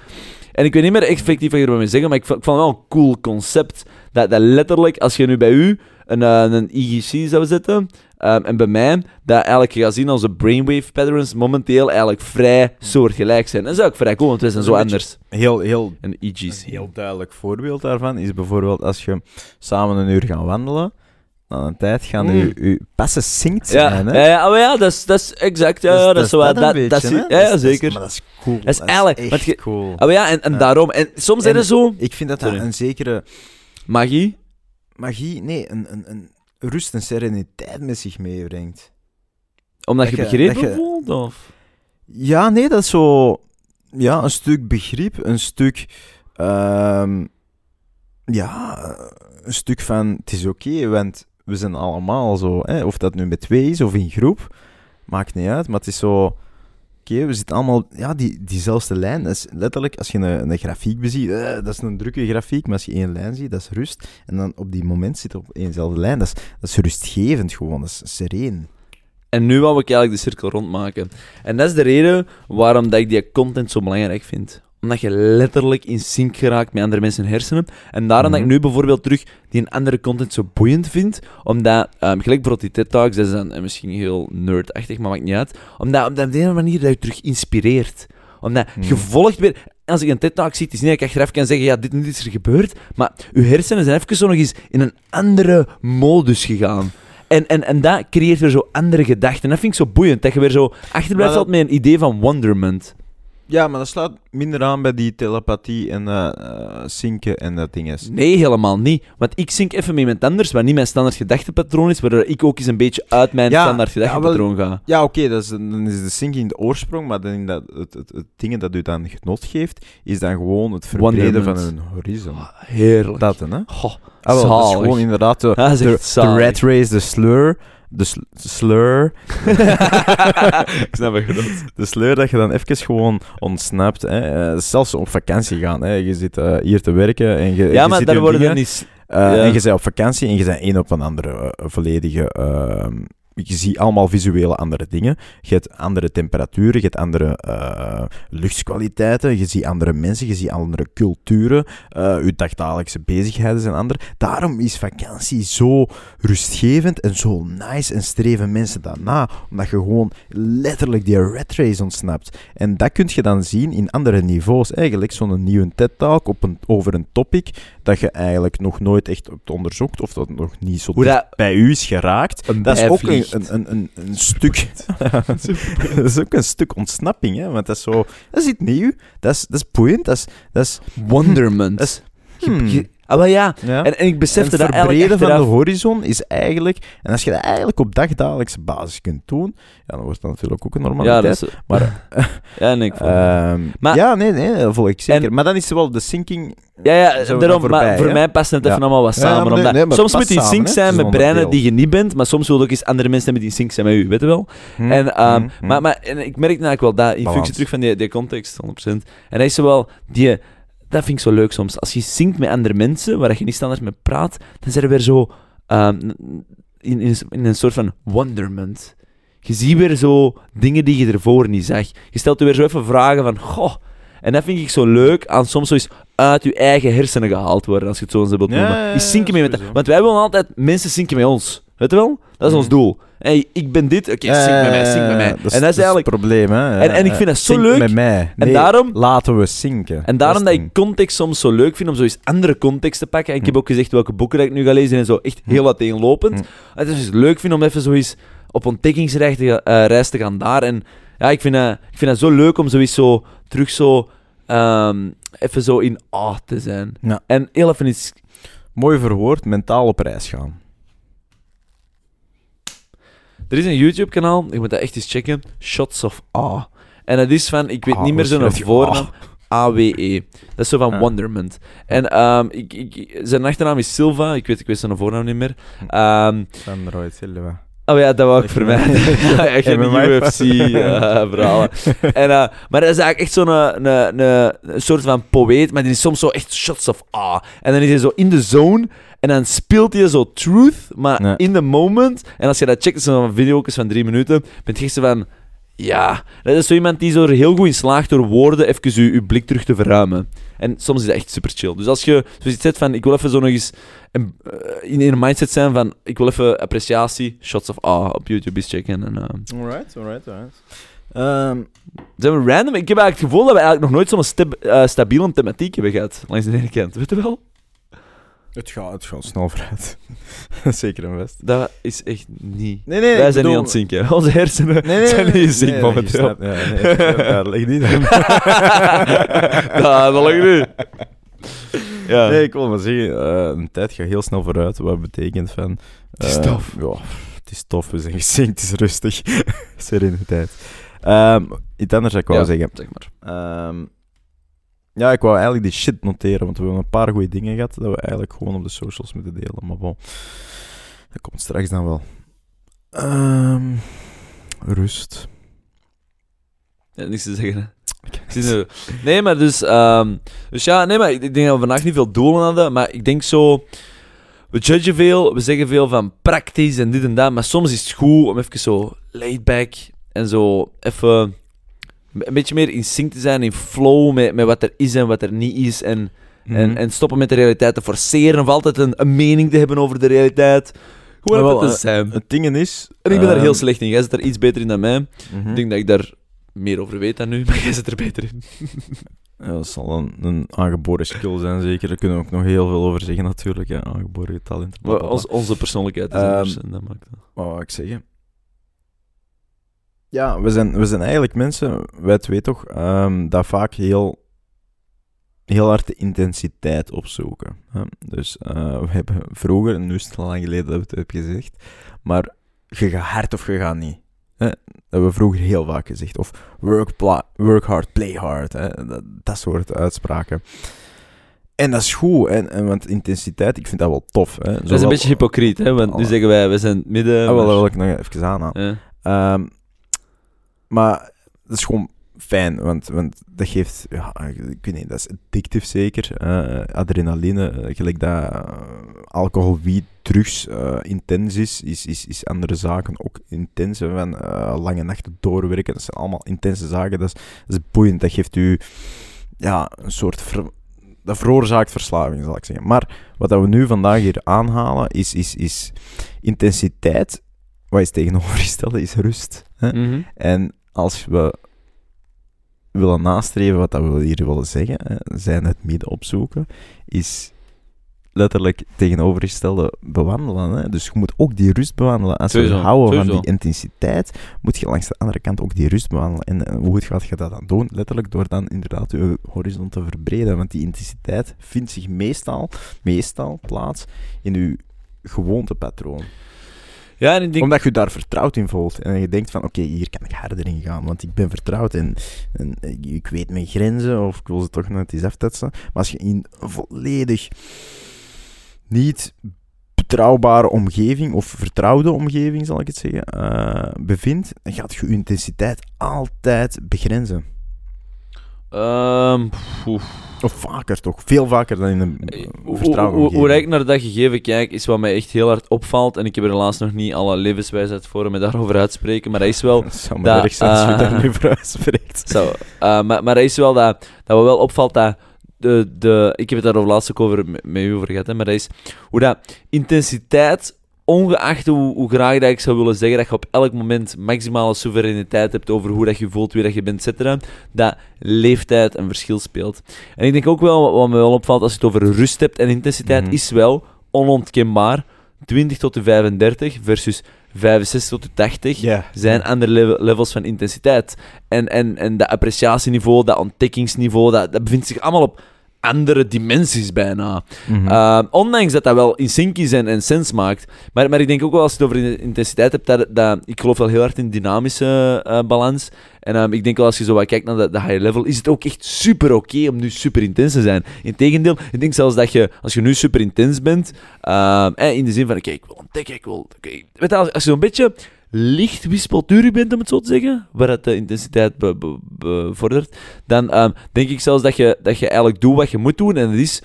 B: En ik weet niet meer effectief wat je ermee zeggen, maar ik vond, het wel een cool concept. Dat, dat letterlijk, als je nu bij u een, eh, een EEG zou zetten, ehm, en bij mij, dat eigenlijk je gaat zien als de brainwave patterns momenteel eigenlijk vrij soortgelijk zijn. Dat is ook vrij cool, want we zijn zo anders.
A: Heel, heel,
B: Een E EEG.
A: een heel duidelijk voorbeeld daarvan is bijvoorbeeld als je samen een uur gaat wandelen, na een tijd gaan
B: Mm.
A: je, je passen
B: Ja,
A: zijn.
B: ja,
A: Hè?
B: ja, oh ja, dat is, dat is exact. Ja,
A: Dus
B: dat is zo.
A: dat
B: Dat,
A: beetje,
B: is- ja, ja,
A: is-
B: zeker.
A: Maar dat is cool.
B: Dat is eigenlijk-
A: echt
B: want je-
A: cool.
B: Oh ja, en, en
A: Ja.
B: daarom. En soms zijn
A: En-
B: er zo
A: Ik vind dat dat een zekere
B: magie.
A: magie, nee, een, een, een rust en sereniteit met zich meebrengt.
B: Omdat
A: Dat
B: je begrepen
A: je-
B: voelt? Of?
A: Ja, nee, dat is zo... Ja, een stuk begrip, een stuk... ehm, ja, een stuk van... Het is oké, want we zijn allemaal zo... Hè, of dat nu met twee is of in groep, maakt niet uit. Maar het is zo... Oké, we zitten allemaal... Ja, die, diezelfde lijn. Dat is letterlijk, als je een, een grafiek beziet... eh, dat is een drukke grafiek, maar als je één lijn ziet, dat is rust. En dan op die moment zit op éénzelfde lijn. Dat is, dat is rustgevend gewoon, dat is sereen.
B: En nu wou ik eigenlijk de cirkel rondmaken. En dat is de reden waarom dat ik die content zo belangrijk vind. Omdat je letterlijk in sync geraakt met andere mensen hersenen. En daarom dat ik
A: Mhm.
B: nu bijvoorbeeld terug die een andere content zo boeiend vind. Omdat, um, gelijk bijvoorbeeld die TED-talks, dat is dan eh, misschien heel nerdachtig, maar maakt niet uit. Omdat op de ene manier dat je terug inspireert. Omdat je
A: Mhm.
B: weer... Als ik een TED-talk zie, het is niet dat ik achteraf kan zeggen, ja, dit en dit is er gebeurd. Maar je hersenen zijn even zo nog eens in een andere modus gegaan. En, en, en dat creëert weer zo andere gedachten. En dat vind ik zo boeiend, dat je weer zo achterblijft
A: dat-
B: met een idee van wonderment.
A: Ja, maar dat sluit minder aan bij die telepathie en eh, zinken en dat ding is.
B: Nee, helemaal niet. Want ik zink even met iemand anders, wat niet mijn standaard gedachtepatroon is, waardoor ik ook eens een beetje uit mijn
A: Ja,
B: standaard
A: ja,
B: gedachtepatroon ga.
A: Ja, oké, dat is, dan is de sinking de oorsprong, maar dan dat, het, het, het ding dat u dan genot geeft, is dan gewoon het verbreden van een horizon.
B: Ah, heerlijk.
A: Dat, hè?
B: Goh,
A: Ah, wel, dat is gewoon inderdaad de, de, de race, de slur, de sl- slur, *laughs*
B: ik snap het goed.
A: de sleur dat je dan even gewoon ontsnapt. Hè. Eh, zelfs op vakantie gaan. Hè. Je zit eh, hier te werken en je,
B: Ja,
A: je
B: maar daar worden
A: dingen,
B: niet...
A: eh,
B: ja.
A: En je bent op vakantie en je bent één op een andere volledige... je ziet allemaal visuele andere dingen. Je hebt andere temperaturen, je hebt andere eh, luchtskwaliteiten, je ziet andere mensen, je ziet andere culturen. eh je dagdagelijkse bezigheden zijn andere. Daarom is vakantie zo rustgevend en zo nice en streven mensen daarna. Omdat je gewoon letterlijk die red race ontsnapt. En dat kun je dan zien in andere niveaus. Eigenlijk zo'n nieuwe TED-talk op een, over een topic dat je eigenlijk nog nooit echt hebt onderzocht of dat nog niet zo
B: dat
A: bij u is geraakt. Dat is ook een, een, een, een, een stuk. *laughs* *laughs* dat is ook een stuk ontsnapping, hè? Want dat is zo. Dat is iets nieuw. Dat is, dat is boeiend. Dat is. Dat is
B: Wonderment.
A: Dat is-
B: Je-
A: hmm.
B: Ah, maar ja.
A: ja.
B: En, en ik besefte
A: het
B: dat eigenlijk
A: van de horizon is eigenlijk. En als je dat eigenlijk op dagdagelijkse basis kunt doen, ja, dan wordt dat natuurlijk ook een
B: Ja,
A: normaliteit.
B: dat is...
A: Maar, *laughs*
B: ja, nee, ik.
A: Ehm,
B: Maar-
A: ja, nee, nee, dat volg ik zeker.
B: En-
A: maar dan is wel de sinking.
B: Ja, ja, daarom,
A: voorbij,
B: maar voor
A: hè?
B: mij past het even
A: Ja.
B: allemaal wat
A: Ja,
B: samen.
A: nee,
B: omdat
A: nee,
B: soms moet je in sync zijn met breinen die je niet bent, maar soms wil ook eens andere mensen met die in sync zijn met u, weet je wel?
A: Hm,
B: En, ehm,
A: hm, hm.
B: maar, maar en ik merk eigenlijk wel dat, in functie terug van die, die context, 100%. En dat is wel, die, dat vind ik zo leuk soms. Als je synct met andere mensen, waar je niet standaard mee praat, dan zijn er weer zo ehm, in, in, in een soort van wonderment. Je ziet weer zo dingen die je ervoor niet zag. Je stelt je weer zo even vragen van, goh. En dat vind ik zo leuk, aan soms zo eens uit je eigen hersenen gehaald worden, als je het zo eens wilt noemen.
A: ja, ja,
B: Die synken mee met
A: sowieso.
B: Want wij willen altijd mensen synken met ons. Weet je wel? Dat is ons
A: Mhm.
B: doel. Hey, ik ben dit, oké, sync met mij, sync met mij.
A: Eh,
B: en dat is eigenlijk...
A: het probleem, hè?
B: En- en ik vind dat zo leuk.
A: met mij.
B: En daarom-
A: laten we zinken.
B: En daarom dat
A: is
B: ik context soms zo leuk vind om zo eens andere context te pakken. En ik heb ook gezegd welke boeken dat ik nu ga lezen en zo echt heel uiteenlopend.
A: Hm.
B: En het is dus leuk vind om even zo eens op ontdekkingsreis te, eh, reis te gaan daar. En ja, ik vind, dat, ik vind dat zo leuk om zoiets zo terug zo ehm, even zo in ah te zijn.
A: Ja.
B: En heel even iets...
A: Mooi verwoord, mentaal op reis gaan.
B: Er is een YouTube-kanaal, ik moet dat echt eens checken. Shots of A. En dat is van, ik weet
A: Ah,
B: niet meer
A: je
B: voornaam. AWE. Dat is zo van
A: Ja.
B: Wonderment. En ehm, ik, ik, zijn achternaam is Silva. Ik weet, ik weet zijn voornaam niet meer. Ehm,
A: Sandro Silva.
B: oh ja, dat wou ik vermijden. *laughs* echt een. UFC-verhalen. *laughs* en, eh, maar dat is eigenlijk echt zo'n een, een, een, een soort van poëet, maar die is soms zo echt shots of ah. En dan is hij zo in de zone en dan speelt hij zo truth, maar
A: Ja.
B: in the moment. En als je dat checkt, zo'n video van drie minuten, ben je echt zo van... Ja, dat is zo iemand die zo er heel goed in slaagt door woorden even je, je blik terug te verruimen. En soms is dat echt super chill. Dus als je zoiets zet van, ik wil even zo nog eens een- eh, in een mindset zijn van, ik wil even appreciatie, shots of ah op YouTube eens checken. En, eh,
A: Alright, alright, alright. Ehm,
B: zijn we random? Ik heb eigenlijk het gevoel dat we eigenlijk nog nooit zo'n stab- eh, stabiele thematiek hebben gehad, langs de ene kant. Weet je wel?
A: Het, gaat, het gaat snel vooruit. *laughs* Zeker en best.
B: Dat is echt niet...
A: Nee, nee,
B: Wij zijn
A: bedoel-
B: niet aan het zinken. Onze hersenen
A: Nee, nee,
B: zijn niet in zink momenteel.
A: Ja, nee, *laughs* ja, leg niet
B: dat lag *laughs* nu. Ja.
A: Nee, ik wil maar zeggen, eh, een tijd gaat heel snel vooruit, wat betekent van...
B: Het is
A: eh,
B: tof.
A: Ja, het is tof, we zijn gezinkt, het is rustig. Sereniteit. Ehm iets anders dat ik
B: Ja,
A: zeggen.
B: Zeg maar.
A: Ehm, ja, ik wou eigenlijk die shit noteren, want we hebben een paar goede dingen gehad dat we eigenlijk gewoon op de socials moeten delen. Maar bon, dat komt straks dan wel. Ehm, rust.
B: Ja, niks te zeggen. hè. Nee, maar dus, ehm, dus ja, nee, maar ik ik denk dat we vandaag niet veel doelen hadden, maar ik denk zo, we judgen veel, we zeggen veel van praktisch en dit en dat, maar soms is het goed om even zo laid back en zo even een beetje meer in sync te zijn, in flow met, met wat er is en wat er niet is en, en,
A: Mhm.
B: en stoppen met de realiteit te forceren of altijd een, een mening te hebben over de realiteit. Gewoon
A: wel, eh,
B: zijn.
A: Het ding is...
B: En ik ben daar heel
A: ehm,
B: slecht in. Jij zit er iets beter in dan mij.
A: mhm.
B: Ik denk dat ik daar meer over weet dan nu, *laughs* maar jij zit er beter in.
A: Ja, dat zal een, een aangeboren skill zijn, zeker. Daar kunnen we ook nog heel veel over zeggen, natuurlijk. Ja, aangeboren talent.
B: Maar ons, onze persoonlijkheid is
A: Ehm,
B: anders en dat maakt het.
A: Wat wou ik zeggen? Ja, we zijn, we zijn eigenlijk mensen, wij twee toch, ehm, dat vaak heel, heel hard de intensiteit opzoeken. Hè? Dus eh, we hebben vroeger, en nu is het al lang geleden dat we het hebben gezegd, maar je gaat hard of je gaat niet. Hè? Dat hebben we vroeger heel vaak gezegd. Of work, work hard, play hard. Hè? Dat, dat soort uitspraken. En dat is goed, en, en, want intensiteit, ik vind dat wel tof. Hè?
B: Dat is een beetje hypocriet, hè? Want nu zeggen wij, we zijn midden.
A: Ah, wel, dat wil ik nog even aanhalen.
B: Ja.
A: Ehm, maar dat is gewoon fijn, want, want dat geeft, ja, ik weet niet, dat is addictief zeker. adrenaline, eh, gelijk dat eh, alcohol, wiet, drugs eh, intens is, is, is, is andere zaken ook intens. Van, lange nachten doorwerken, dat zijn allemaal intense zaken. Dat is, dat is boeiend, dat geeft u ja, een soort... ver- dat veroorzaakt verslaving, zal ik zeggen. Maar wat dat we nu vandaag hier aanhalen, is, is, is intensiteit. Wat is tegenovergestelde, is rust. Hè?
B: Mhm.
A: En als we willen nastreven wat dat we hier willen zeggen, hè, zijn het midden opzoeken, is letterlijk tegenovergestelde bewandelen. Hè. Dus je moet ook die rust bewandelen. Als we
B: Sowieso,
A: houden van die intensiteit, moet je langs de andere kant ook die rust bewandelen. En eh, hoe goed gaat je dat dan doen? Letterlijk door dan inderdaad je horizon te verbreden. Want die intensiteit vindt zich meestal, meestal plaats in je gewoontepatroon
B: Ja,
A: omdat je daar vertrouwd in voelt. En je denkt van, oké, hier kan ik harder in gaan, want ik ben vertrouwd en, en ik weet mijn grenzen, of ik wil ze toch net eens aftetsen. Maar als je in volledig niet betrouwbare omgeving, of vertrouwde omgeving, zal ik het zeggen, eh, bevindt, dan gaat je intensiteit altijd begrenzen.
B: Ehm.
A: Of vaker toch, veel vaker dan in een
B: Eh,
A: uh,
B: Hoe, hoe, ik naar dat gegeven kijk, is wat mij echt heel hard opvalt. En ik heb er helaas nog niet alle levenswijsheid voor om me daarover uit te spreken. Maar dat is wel... *laughs*
A: Dat zou
B: dat,
A: me erg zijn als je daar nu voor uitspreekt.
B: Zo, eh, maar, maar dat is wel dat, dat wat wel opvalt dat de, de, ik heb het daar laatst ook over met, met u over gehad, hè, maar dat is hoe dat intensiteit, ongeacht hoe, hoe graag dat ik zou willen zeggen dat je op elk moment maximale soevereiniteit hebt over hoe dat je voelt, wie dat je bent, etc., dat leeftijd een verschil speelt. En ik denk ook wel, wat- me wel opvalt als je het over rust hebt en intensiteit,
A: Mhm.
B: is wel onontkenbaar 20 tot de 35 versus 65 tot de 80
A: Ja.
B: zijn andere level- levels van intensiteit. En, en, en dat appreciatieniveau, dat ontdekkingsniveau, dat, dat bevindt zich allemaal op andere dimensies bijna.
A: Mhm.
B: Uh, ondanks dat dat wel in sync is en, en sens maakt. Maar, maar ik denk ook wel als je het over in- intensiteit hebt, dat, dat, ik geloof wel heel hard in dynamische eh, balans. En ehm, ik denk wel als je zo wat kijkt naar de, de high level, is het ook echt super oké om nu super intens te zijn. Integendeel, ik denk zelfs dat je, als je nu super intens bent, ehm, eh, in de zin van, oké, ik wil ontdekken, ik wil... weet je, als, als je zo'n beetje licht wispelturig bent, om het zo te zeggen, waar het de intensiteit be- be- bevordert, dan ehm, denk ik zelfs dat je, dat je eigenlijk doet wat je moet doen, en dat is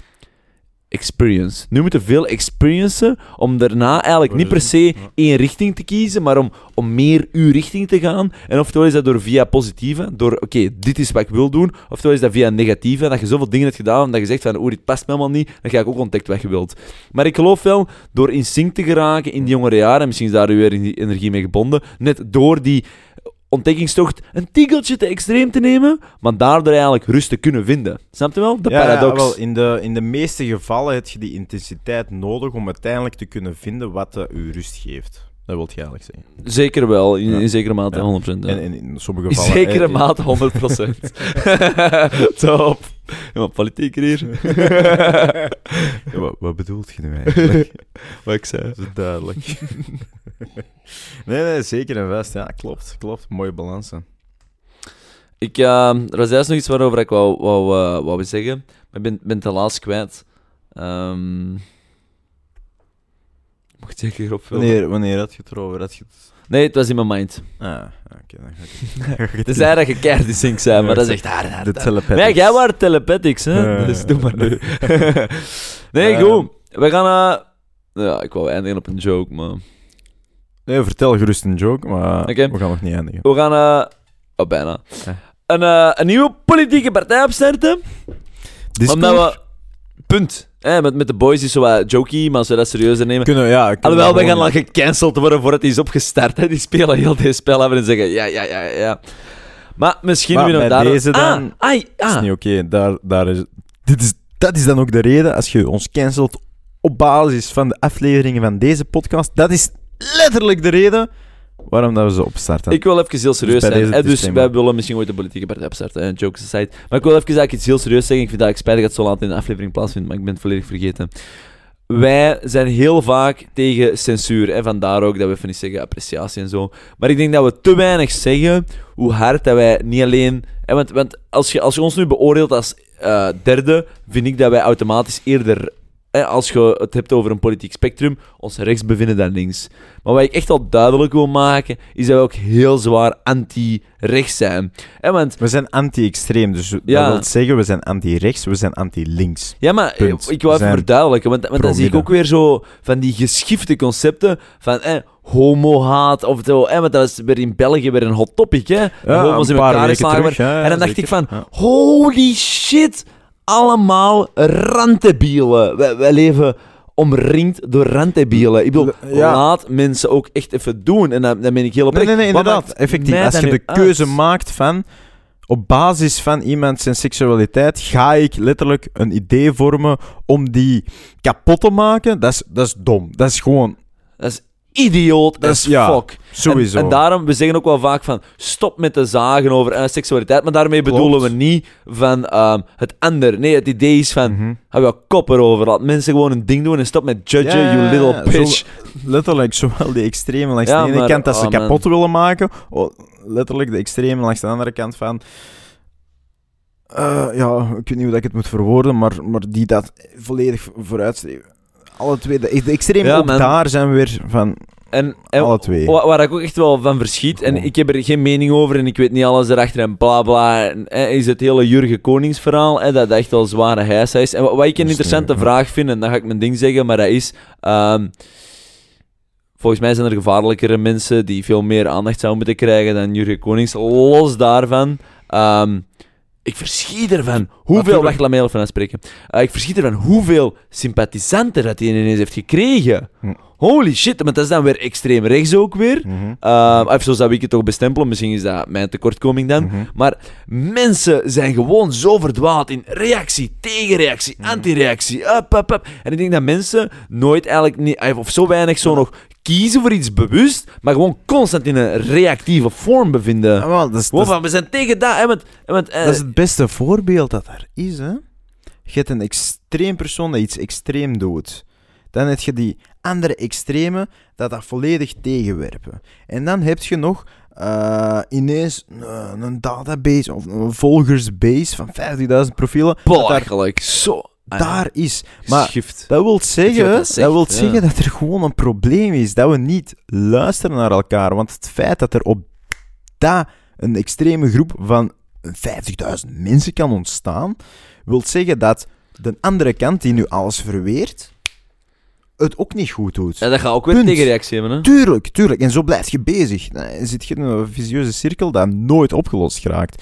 B: experience. Nu moeten veel experiencen om daarna eigenlijk niet per se één richting te kiezen, maar om, om meer uw richting te gaan. En oftewel is dat door via positieve, door oké, dit is wat ik wil doen, oftewel is dat via negatieve, dat je zoveel dingen hebt gedaan, dat je zegt van, oeh, dit past me helemaal niet, dan ga ik ook ontdekt wat je wilt. Maar ik geloof wel, door in sync te geraken in die jongere jaren, en misschien is daar weer die energie mee gebonden, net door die ontdekkingstocht een tikkeltje te extreem te nemen, maar daardoor eigenlijk rust te kunnen vinden. Snap je wel? De
A: Ja,
B: paradox.
A: Ja, wel, in, de, in de meeste gevallen heb je die intensiteit nodig om uiteindelijk te kunnen vinden wat uh, je rust geeft. Dat wil je eigenlijk zeggen.
B: Zeker wel, in,
A: Ja.
B: in zekere mate,
A: Ja.
B: 100%. ja.
A: En, en in sommige
B: In
A: gevallen...
B: zekere
A: eh,
B: mate 100%. *laughs* Top. Ja, politiek hier. *laughs*
A: wat, wat bedoelt je nu eigenlijk? *laughs*
B: wat ik zei.
A: Dat is duidelijk. nee, nee, zeker en vast. Ja, klopt, klopt. Mooie balansen.
B: Ik, eh, er was juist nog iets waarover ik wou, wou, eh, wou zeggen, maar ik ben, ben het helaas kwijt. Ehm je zeker opvullen?
A: Wanneer, wanneer had je het erover? Had je het...
B: Nee, het was in mijn mind.
A: Ah, oké. dan ga ik het... *laughs*
B: Het is dat je keihard in sync zijn, maar dat is echt hard.
A: De telepathics.
B: Nee, jij was telepathics, hè?
A: Ja.
B: Dus doe maar nu. *laughs* nee,
A: Ja.
B: goed. We gaan... eh, ja, ik wou eindigen op een joke, maar...
A: Nee, vertel gerust een joke, maar
B: Oké.
A: we gaan nog niet eindigen.
B: We gaan... eh oh, bijna.
A: Ja.
B: Een, eh, een nieuwe politieke partij opstarten. Omdat we... Punt. Hè, met, met de boys is zo wat jokey, maar als we dat serieuzer nemen...
A: Kunnen, ja, kunnen
B: Alhoewel, we gaan al gecanceld worden voordat hij is opgestart. Hè. Die spelen heel deze spel af en zeggen... Ja, ja, ja, ja. Maar misschien
A: Maar
B: we daar...
A: deze dan-
B: Ah, ai,
A: Dat is
B: ah.
A: niet oké. Daar, daar is, dit is, dat is dan ook de reden als je ons cancelt op basis van de afleveringen van deze podcast. Dat is letterlijk de reden waarom dat we ze opstarten.
B: Ik wil even heel serieus
A: bij
B: zijn.
A: deze
B: hè, dus wij willen misschien ooit een politieke partij opstarten. Hè, jokes aside. Maar ik wil even eigenlijk iets heel serieus zeggen. Ik vind dat ik spijtig dat het zo laat in de aflevering plaatsvindt, maar ik ben het volledig vergeten. Wij zijn heel vaak tegen censuur. Hè, vandaar ook dat we even niet zeggen appreciatie en zo. Maar ik denk dat we te weinig zeggen hoe hard dat wij niet alleen... Hè, want want als, je, als je ons nu beoordeelt als eh, derde, vind ik dat wij automatisch eerder... Als je het hebt over een politiek spectrum, ons rechts bevinden dan links. Maar wat ik echt al duidelijk wil maken, is dat we ook heel zwaar anti-rechts zijn. Want
A: We zijn anti-extreem, dus
B: Ja.
A: dat wil zeggen, we zijn anti-rechts, we zijn anti-links.
B: Ja, maar
A: Punt.
B: eh, ik wil even verduidelijken, want, want dan zie ik ook weer zo van die geschifte concepten van eh, homo-haat of zo. Want dat is weer in België weer een hot topic, hè. Homo's in elkaar geslagen en dan dacht ik van, holy shit, allemaal randdebielen. Wij, wij leven omringd door randdebielen. Ik bedoel,
A: Ja.
B: laat mensen ook echt even doen. En dan, dan ben ik heel
A: Nee,
B: oprecht.
A: nee, nee,
B: Wat
A: inderdaad. Effectief. Als je de keuze
B: uit?
A: maakt van... Op basis van iemand zijn seksualiteit ga ik letterlijk een idee vormen om die kapot te maken. Dat is, dat is dom. Dat is gewoon
B: Dat is idioot
A: Dat
B: as
A: is- ja.
B: fuck.
A: sowieso.
B: En, en daarom, we zeggen ook wel vaak van, stop met te zagen over eh, seksualiteit, maar daarmee
A: Klopt.
B: bedoelen we niet van ehm, het ander. Nee, het idee is van,
A: Mhm.
B: hou je kop erover, laat mensen gewoon een ding doen en stop met judgen,
A: Ja,
B: you little bitch.
A: Letterlijk, zowel die extreme langs
B: Ja,
A: de ene
B: maar-
A: kant dat ze
B: oh, man.
A: kapot willen maken, oh, letterlijk de extreme langs de andere kant van... eh, ja, ik weet niet hoe ik het moet verwoorden, maar, maar die dat volledig vooruitstreven. Alle twee, de, de extreme
B: Ja,
A: ook
B: man.
A: daar zijn we weer van
B: En, en
A: alle twee.
B: wa- waar ik ook echt wel van verschiet, en ik heb er geen mening over en ik weet niet alles erachter en bla bla, en, is het hele Jurgen Koningsverhaal, eh, dat dat echt wel zware heisa is. En wat, wat ik een interessante
A: niet-
B: vraag vind, en dan ga ik mijn ding zeggen, maar dat is... ehm, Volgens mij zijn er gevaarlijkere mensen die veel meer aandacht zouden moeten krijgen dan Jurgen Konings. Los daarvan, ehm, ik verschiet ervan hoeveel... Wacht, laat mij even. Eh, ik verschiet ervan hoeveel sympathisanten dat hij ineens heeft gekregen.
A: Hm.
B: Holy shit, maar dat is dan weer extreem rechts ook weer. Uh, of zo zou ik het toch bestempelen. Misschien is dat mijn tekortkoming dan.
A: Mhm.
B: Maar mensen zijn gewoon zo verdwaald in reactie, tegenreactie,
A: Mhm.
B: antireactie. Up, up, up. En ik denk dat mensen nooit eigenlijk niet, of zo weinig zo nog kiezen voor iets bewust, maar gewoon constant in een reactieve vorm bevinden.
A: Ja, wel, dat, is,
B: Gewoon
A: dat, is,
B: van, we zijn tegen dat. Hè, eh,
A: dat is het beste voorbeeld dat er is. Hè? Je hebt een extreem persoon dat iets extreem doet. Dan heb je die andere extreme dat dat volledig tegenwerpen. En dan heb je nog eh, ineens een, een database of een volgersbase van 50.000 profielen.
B: Belachelijk. Zo. Ah, ja.
A: daar is. Maar
B: Schift.
A: Dat wil zeggen, dat
B: dat
A: wil
B: Ja.
A: zeggen dat er gewoon een probleem is. Dat we niet luisteren naar elkaar. Want het feit dat er op dat een extreme groep van 50.000 mensen kan ontstaan, wil zeggen dat de andere kant die nu alles verweert, het ook niet goed doet.
B: Ja, dat gaat ook weer
A: Punt.
B: tegenreactie hebben, hè?
A: Tuurlijk, tuurlijk. En zo blijf je bezig. Dan zit je in een visieuze cirkel dat nooit opgelost geraakt.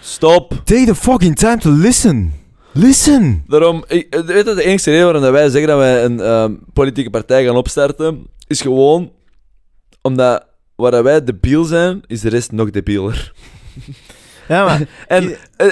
B: Stop.
A: Take the fucking time to listen. Listen.
B: Daarom, ik, eh, weet je, de enige reden waarom wij zeggen dat wij een ehm, politieke partij gaan opstarten, is gewoon omdat waar wij debiel zijn, is de rest nog debieler.
A: Ja, maar... *laughs*
B: En
A: Je-
B: eh,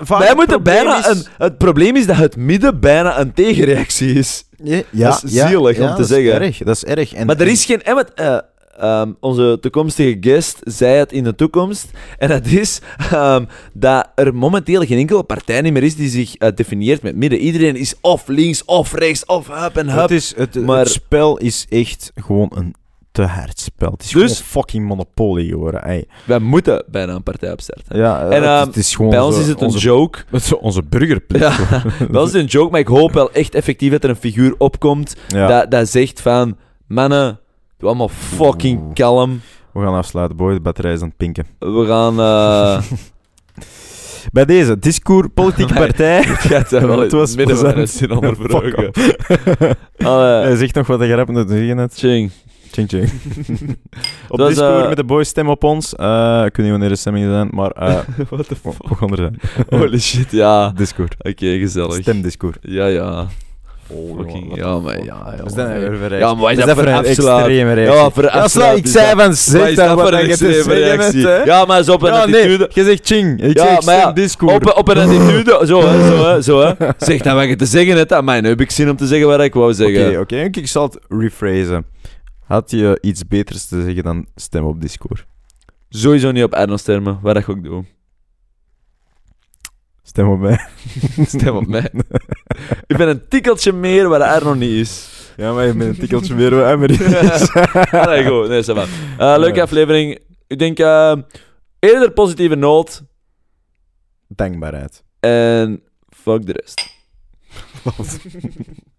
A: Vaak
B: wij
A: het
B: moeten bijna
A: is-
B: een... Het probleem is dat het midden bijna een tegenreactie is.
A: Ja, ja,
B: Dat is zielig om te
A: dat
B: zeggen.
A: Is erg, dat is erg. En,
B: maar er is geen... eh, wat, eh, ehm, onze toekomstige guest zei het in de toekomst. En dat is ehm, dat er momenteel geen enkele partij meer is die zich eh, definieert met midden. Iedereen is of links, of rechts, of hup en hup.
A: Het, is, het,
B: maar-
A: het spel is echt gewoon een te hard spel. Het is
B: Dus-
A: gewoon fucking Monopoly geworden. ey.
B: Wij moeten bijna een partij opstarten.
A: Ja,
B: En,
A: het,
B: ehm,
A: het is gewoon
B: Bij ons
A: zo-
B: is het een
A: onze,
B: joke. *laughs*
A: het is onze burgerplicht.
B: Ja, *laughs* bij ons is het een joke, maar ik hoop wel echt effectief dat er een figuur opkomt
A: Ja,
B: dat, dat zegt van... Mannen, doe allemaal fucking
A: Oeh.
B: kalm.
A: We gaan afsluiten, boy. De batterij is aan het pinken.
B: We gaan... eh *laughs*
A: Bij deze, Discours, politieke *laughs* partij. *laughs*
B: Het gaat wel
A: Het was
B: midden van
A: plezant.
B: het zin onderbroken. Allee,
A: Hij zegt nog wat je hebt te zeggen net.
B: ching.
A: Ching ching. op
B: was,
A: Discord
B: eh,
A: met de boys, stem op ons. Eh, ik weet niet wanneer de stemmingen zijn, maar eh
B: What the
A: we
B: fuck?
A: gaan er zijn.
B: Holy shit, ja.
A: Discord.
B: Oké, gezellig.
A: Stemdiscord.
B: Ja, ja.
A: Oh,
B: ja, maar ja, ja.
A: Dat nou voor reactie?
B: Ja, maar wat is dat voor
A: een
B: een
A: extreme reactie?
B: Ja, voor een
A: Ja, sla, ik zei
B: dat-
A: van, daar
B: dat
A: wat
B: voor een extreme reactie? Ja, maar zo op een
A: Ja,
B: attitude...
A: nee, je zegt ching. Ik
B: Ja,
A: zeg
B: maar ja,
A: stem Discord.
B: Op, op een *laughs* attitude, zo hè, zo hè, zo hè. Zeg dan wat je te zeggen hebt aan mij. Nu heb ik zin om te zeggen wat ik wou
A: Oké,
B: zeggen.
A: oké. Ik zal het rephrasen. Had je iets beters te zeggen dan stem op Discord?
B: Sowieso niet op Erno stemmen, wat dat ga ik doen.
A: Stem op mij. *laughs*
B: Stem op mij. ik ben een tikkeltje meer waar Erno niet is.
A: Ja, maar je bent een tikkeltje meer wat Emery *laughs* is.
B: Allee, goed. Nee. Eh, leuke
A: Ja.
B: aflevering. Ik denk eh, eerder positieve noot
A: Dankbaarheid.
B: en fuck de rest. *laughs*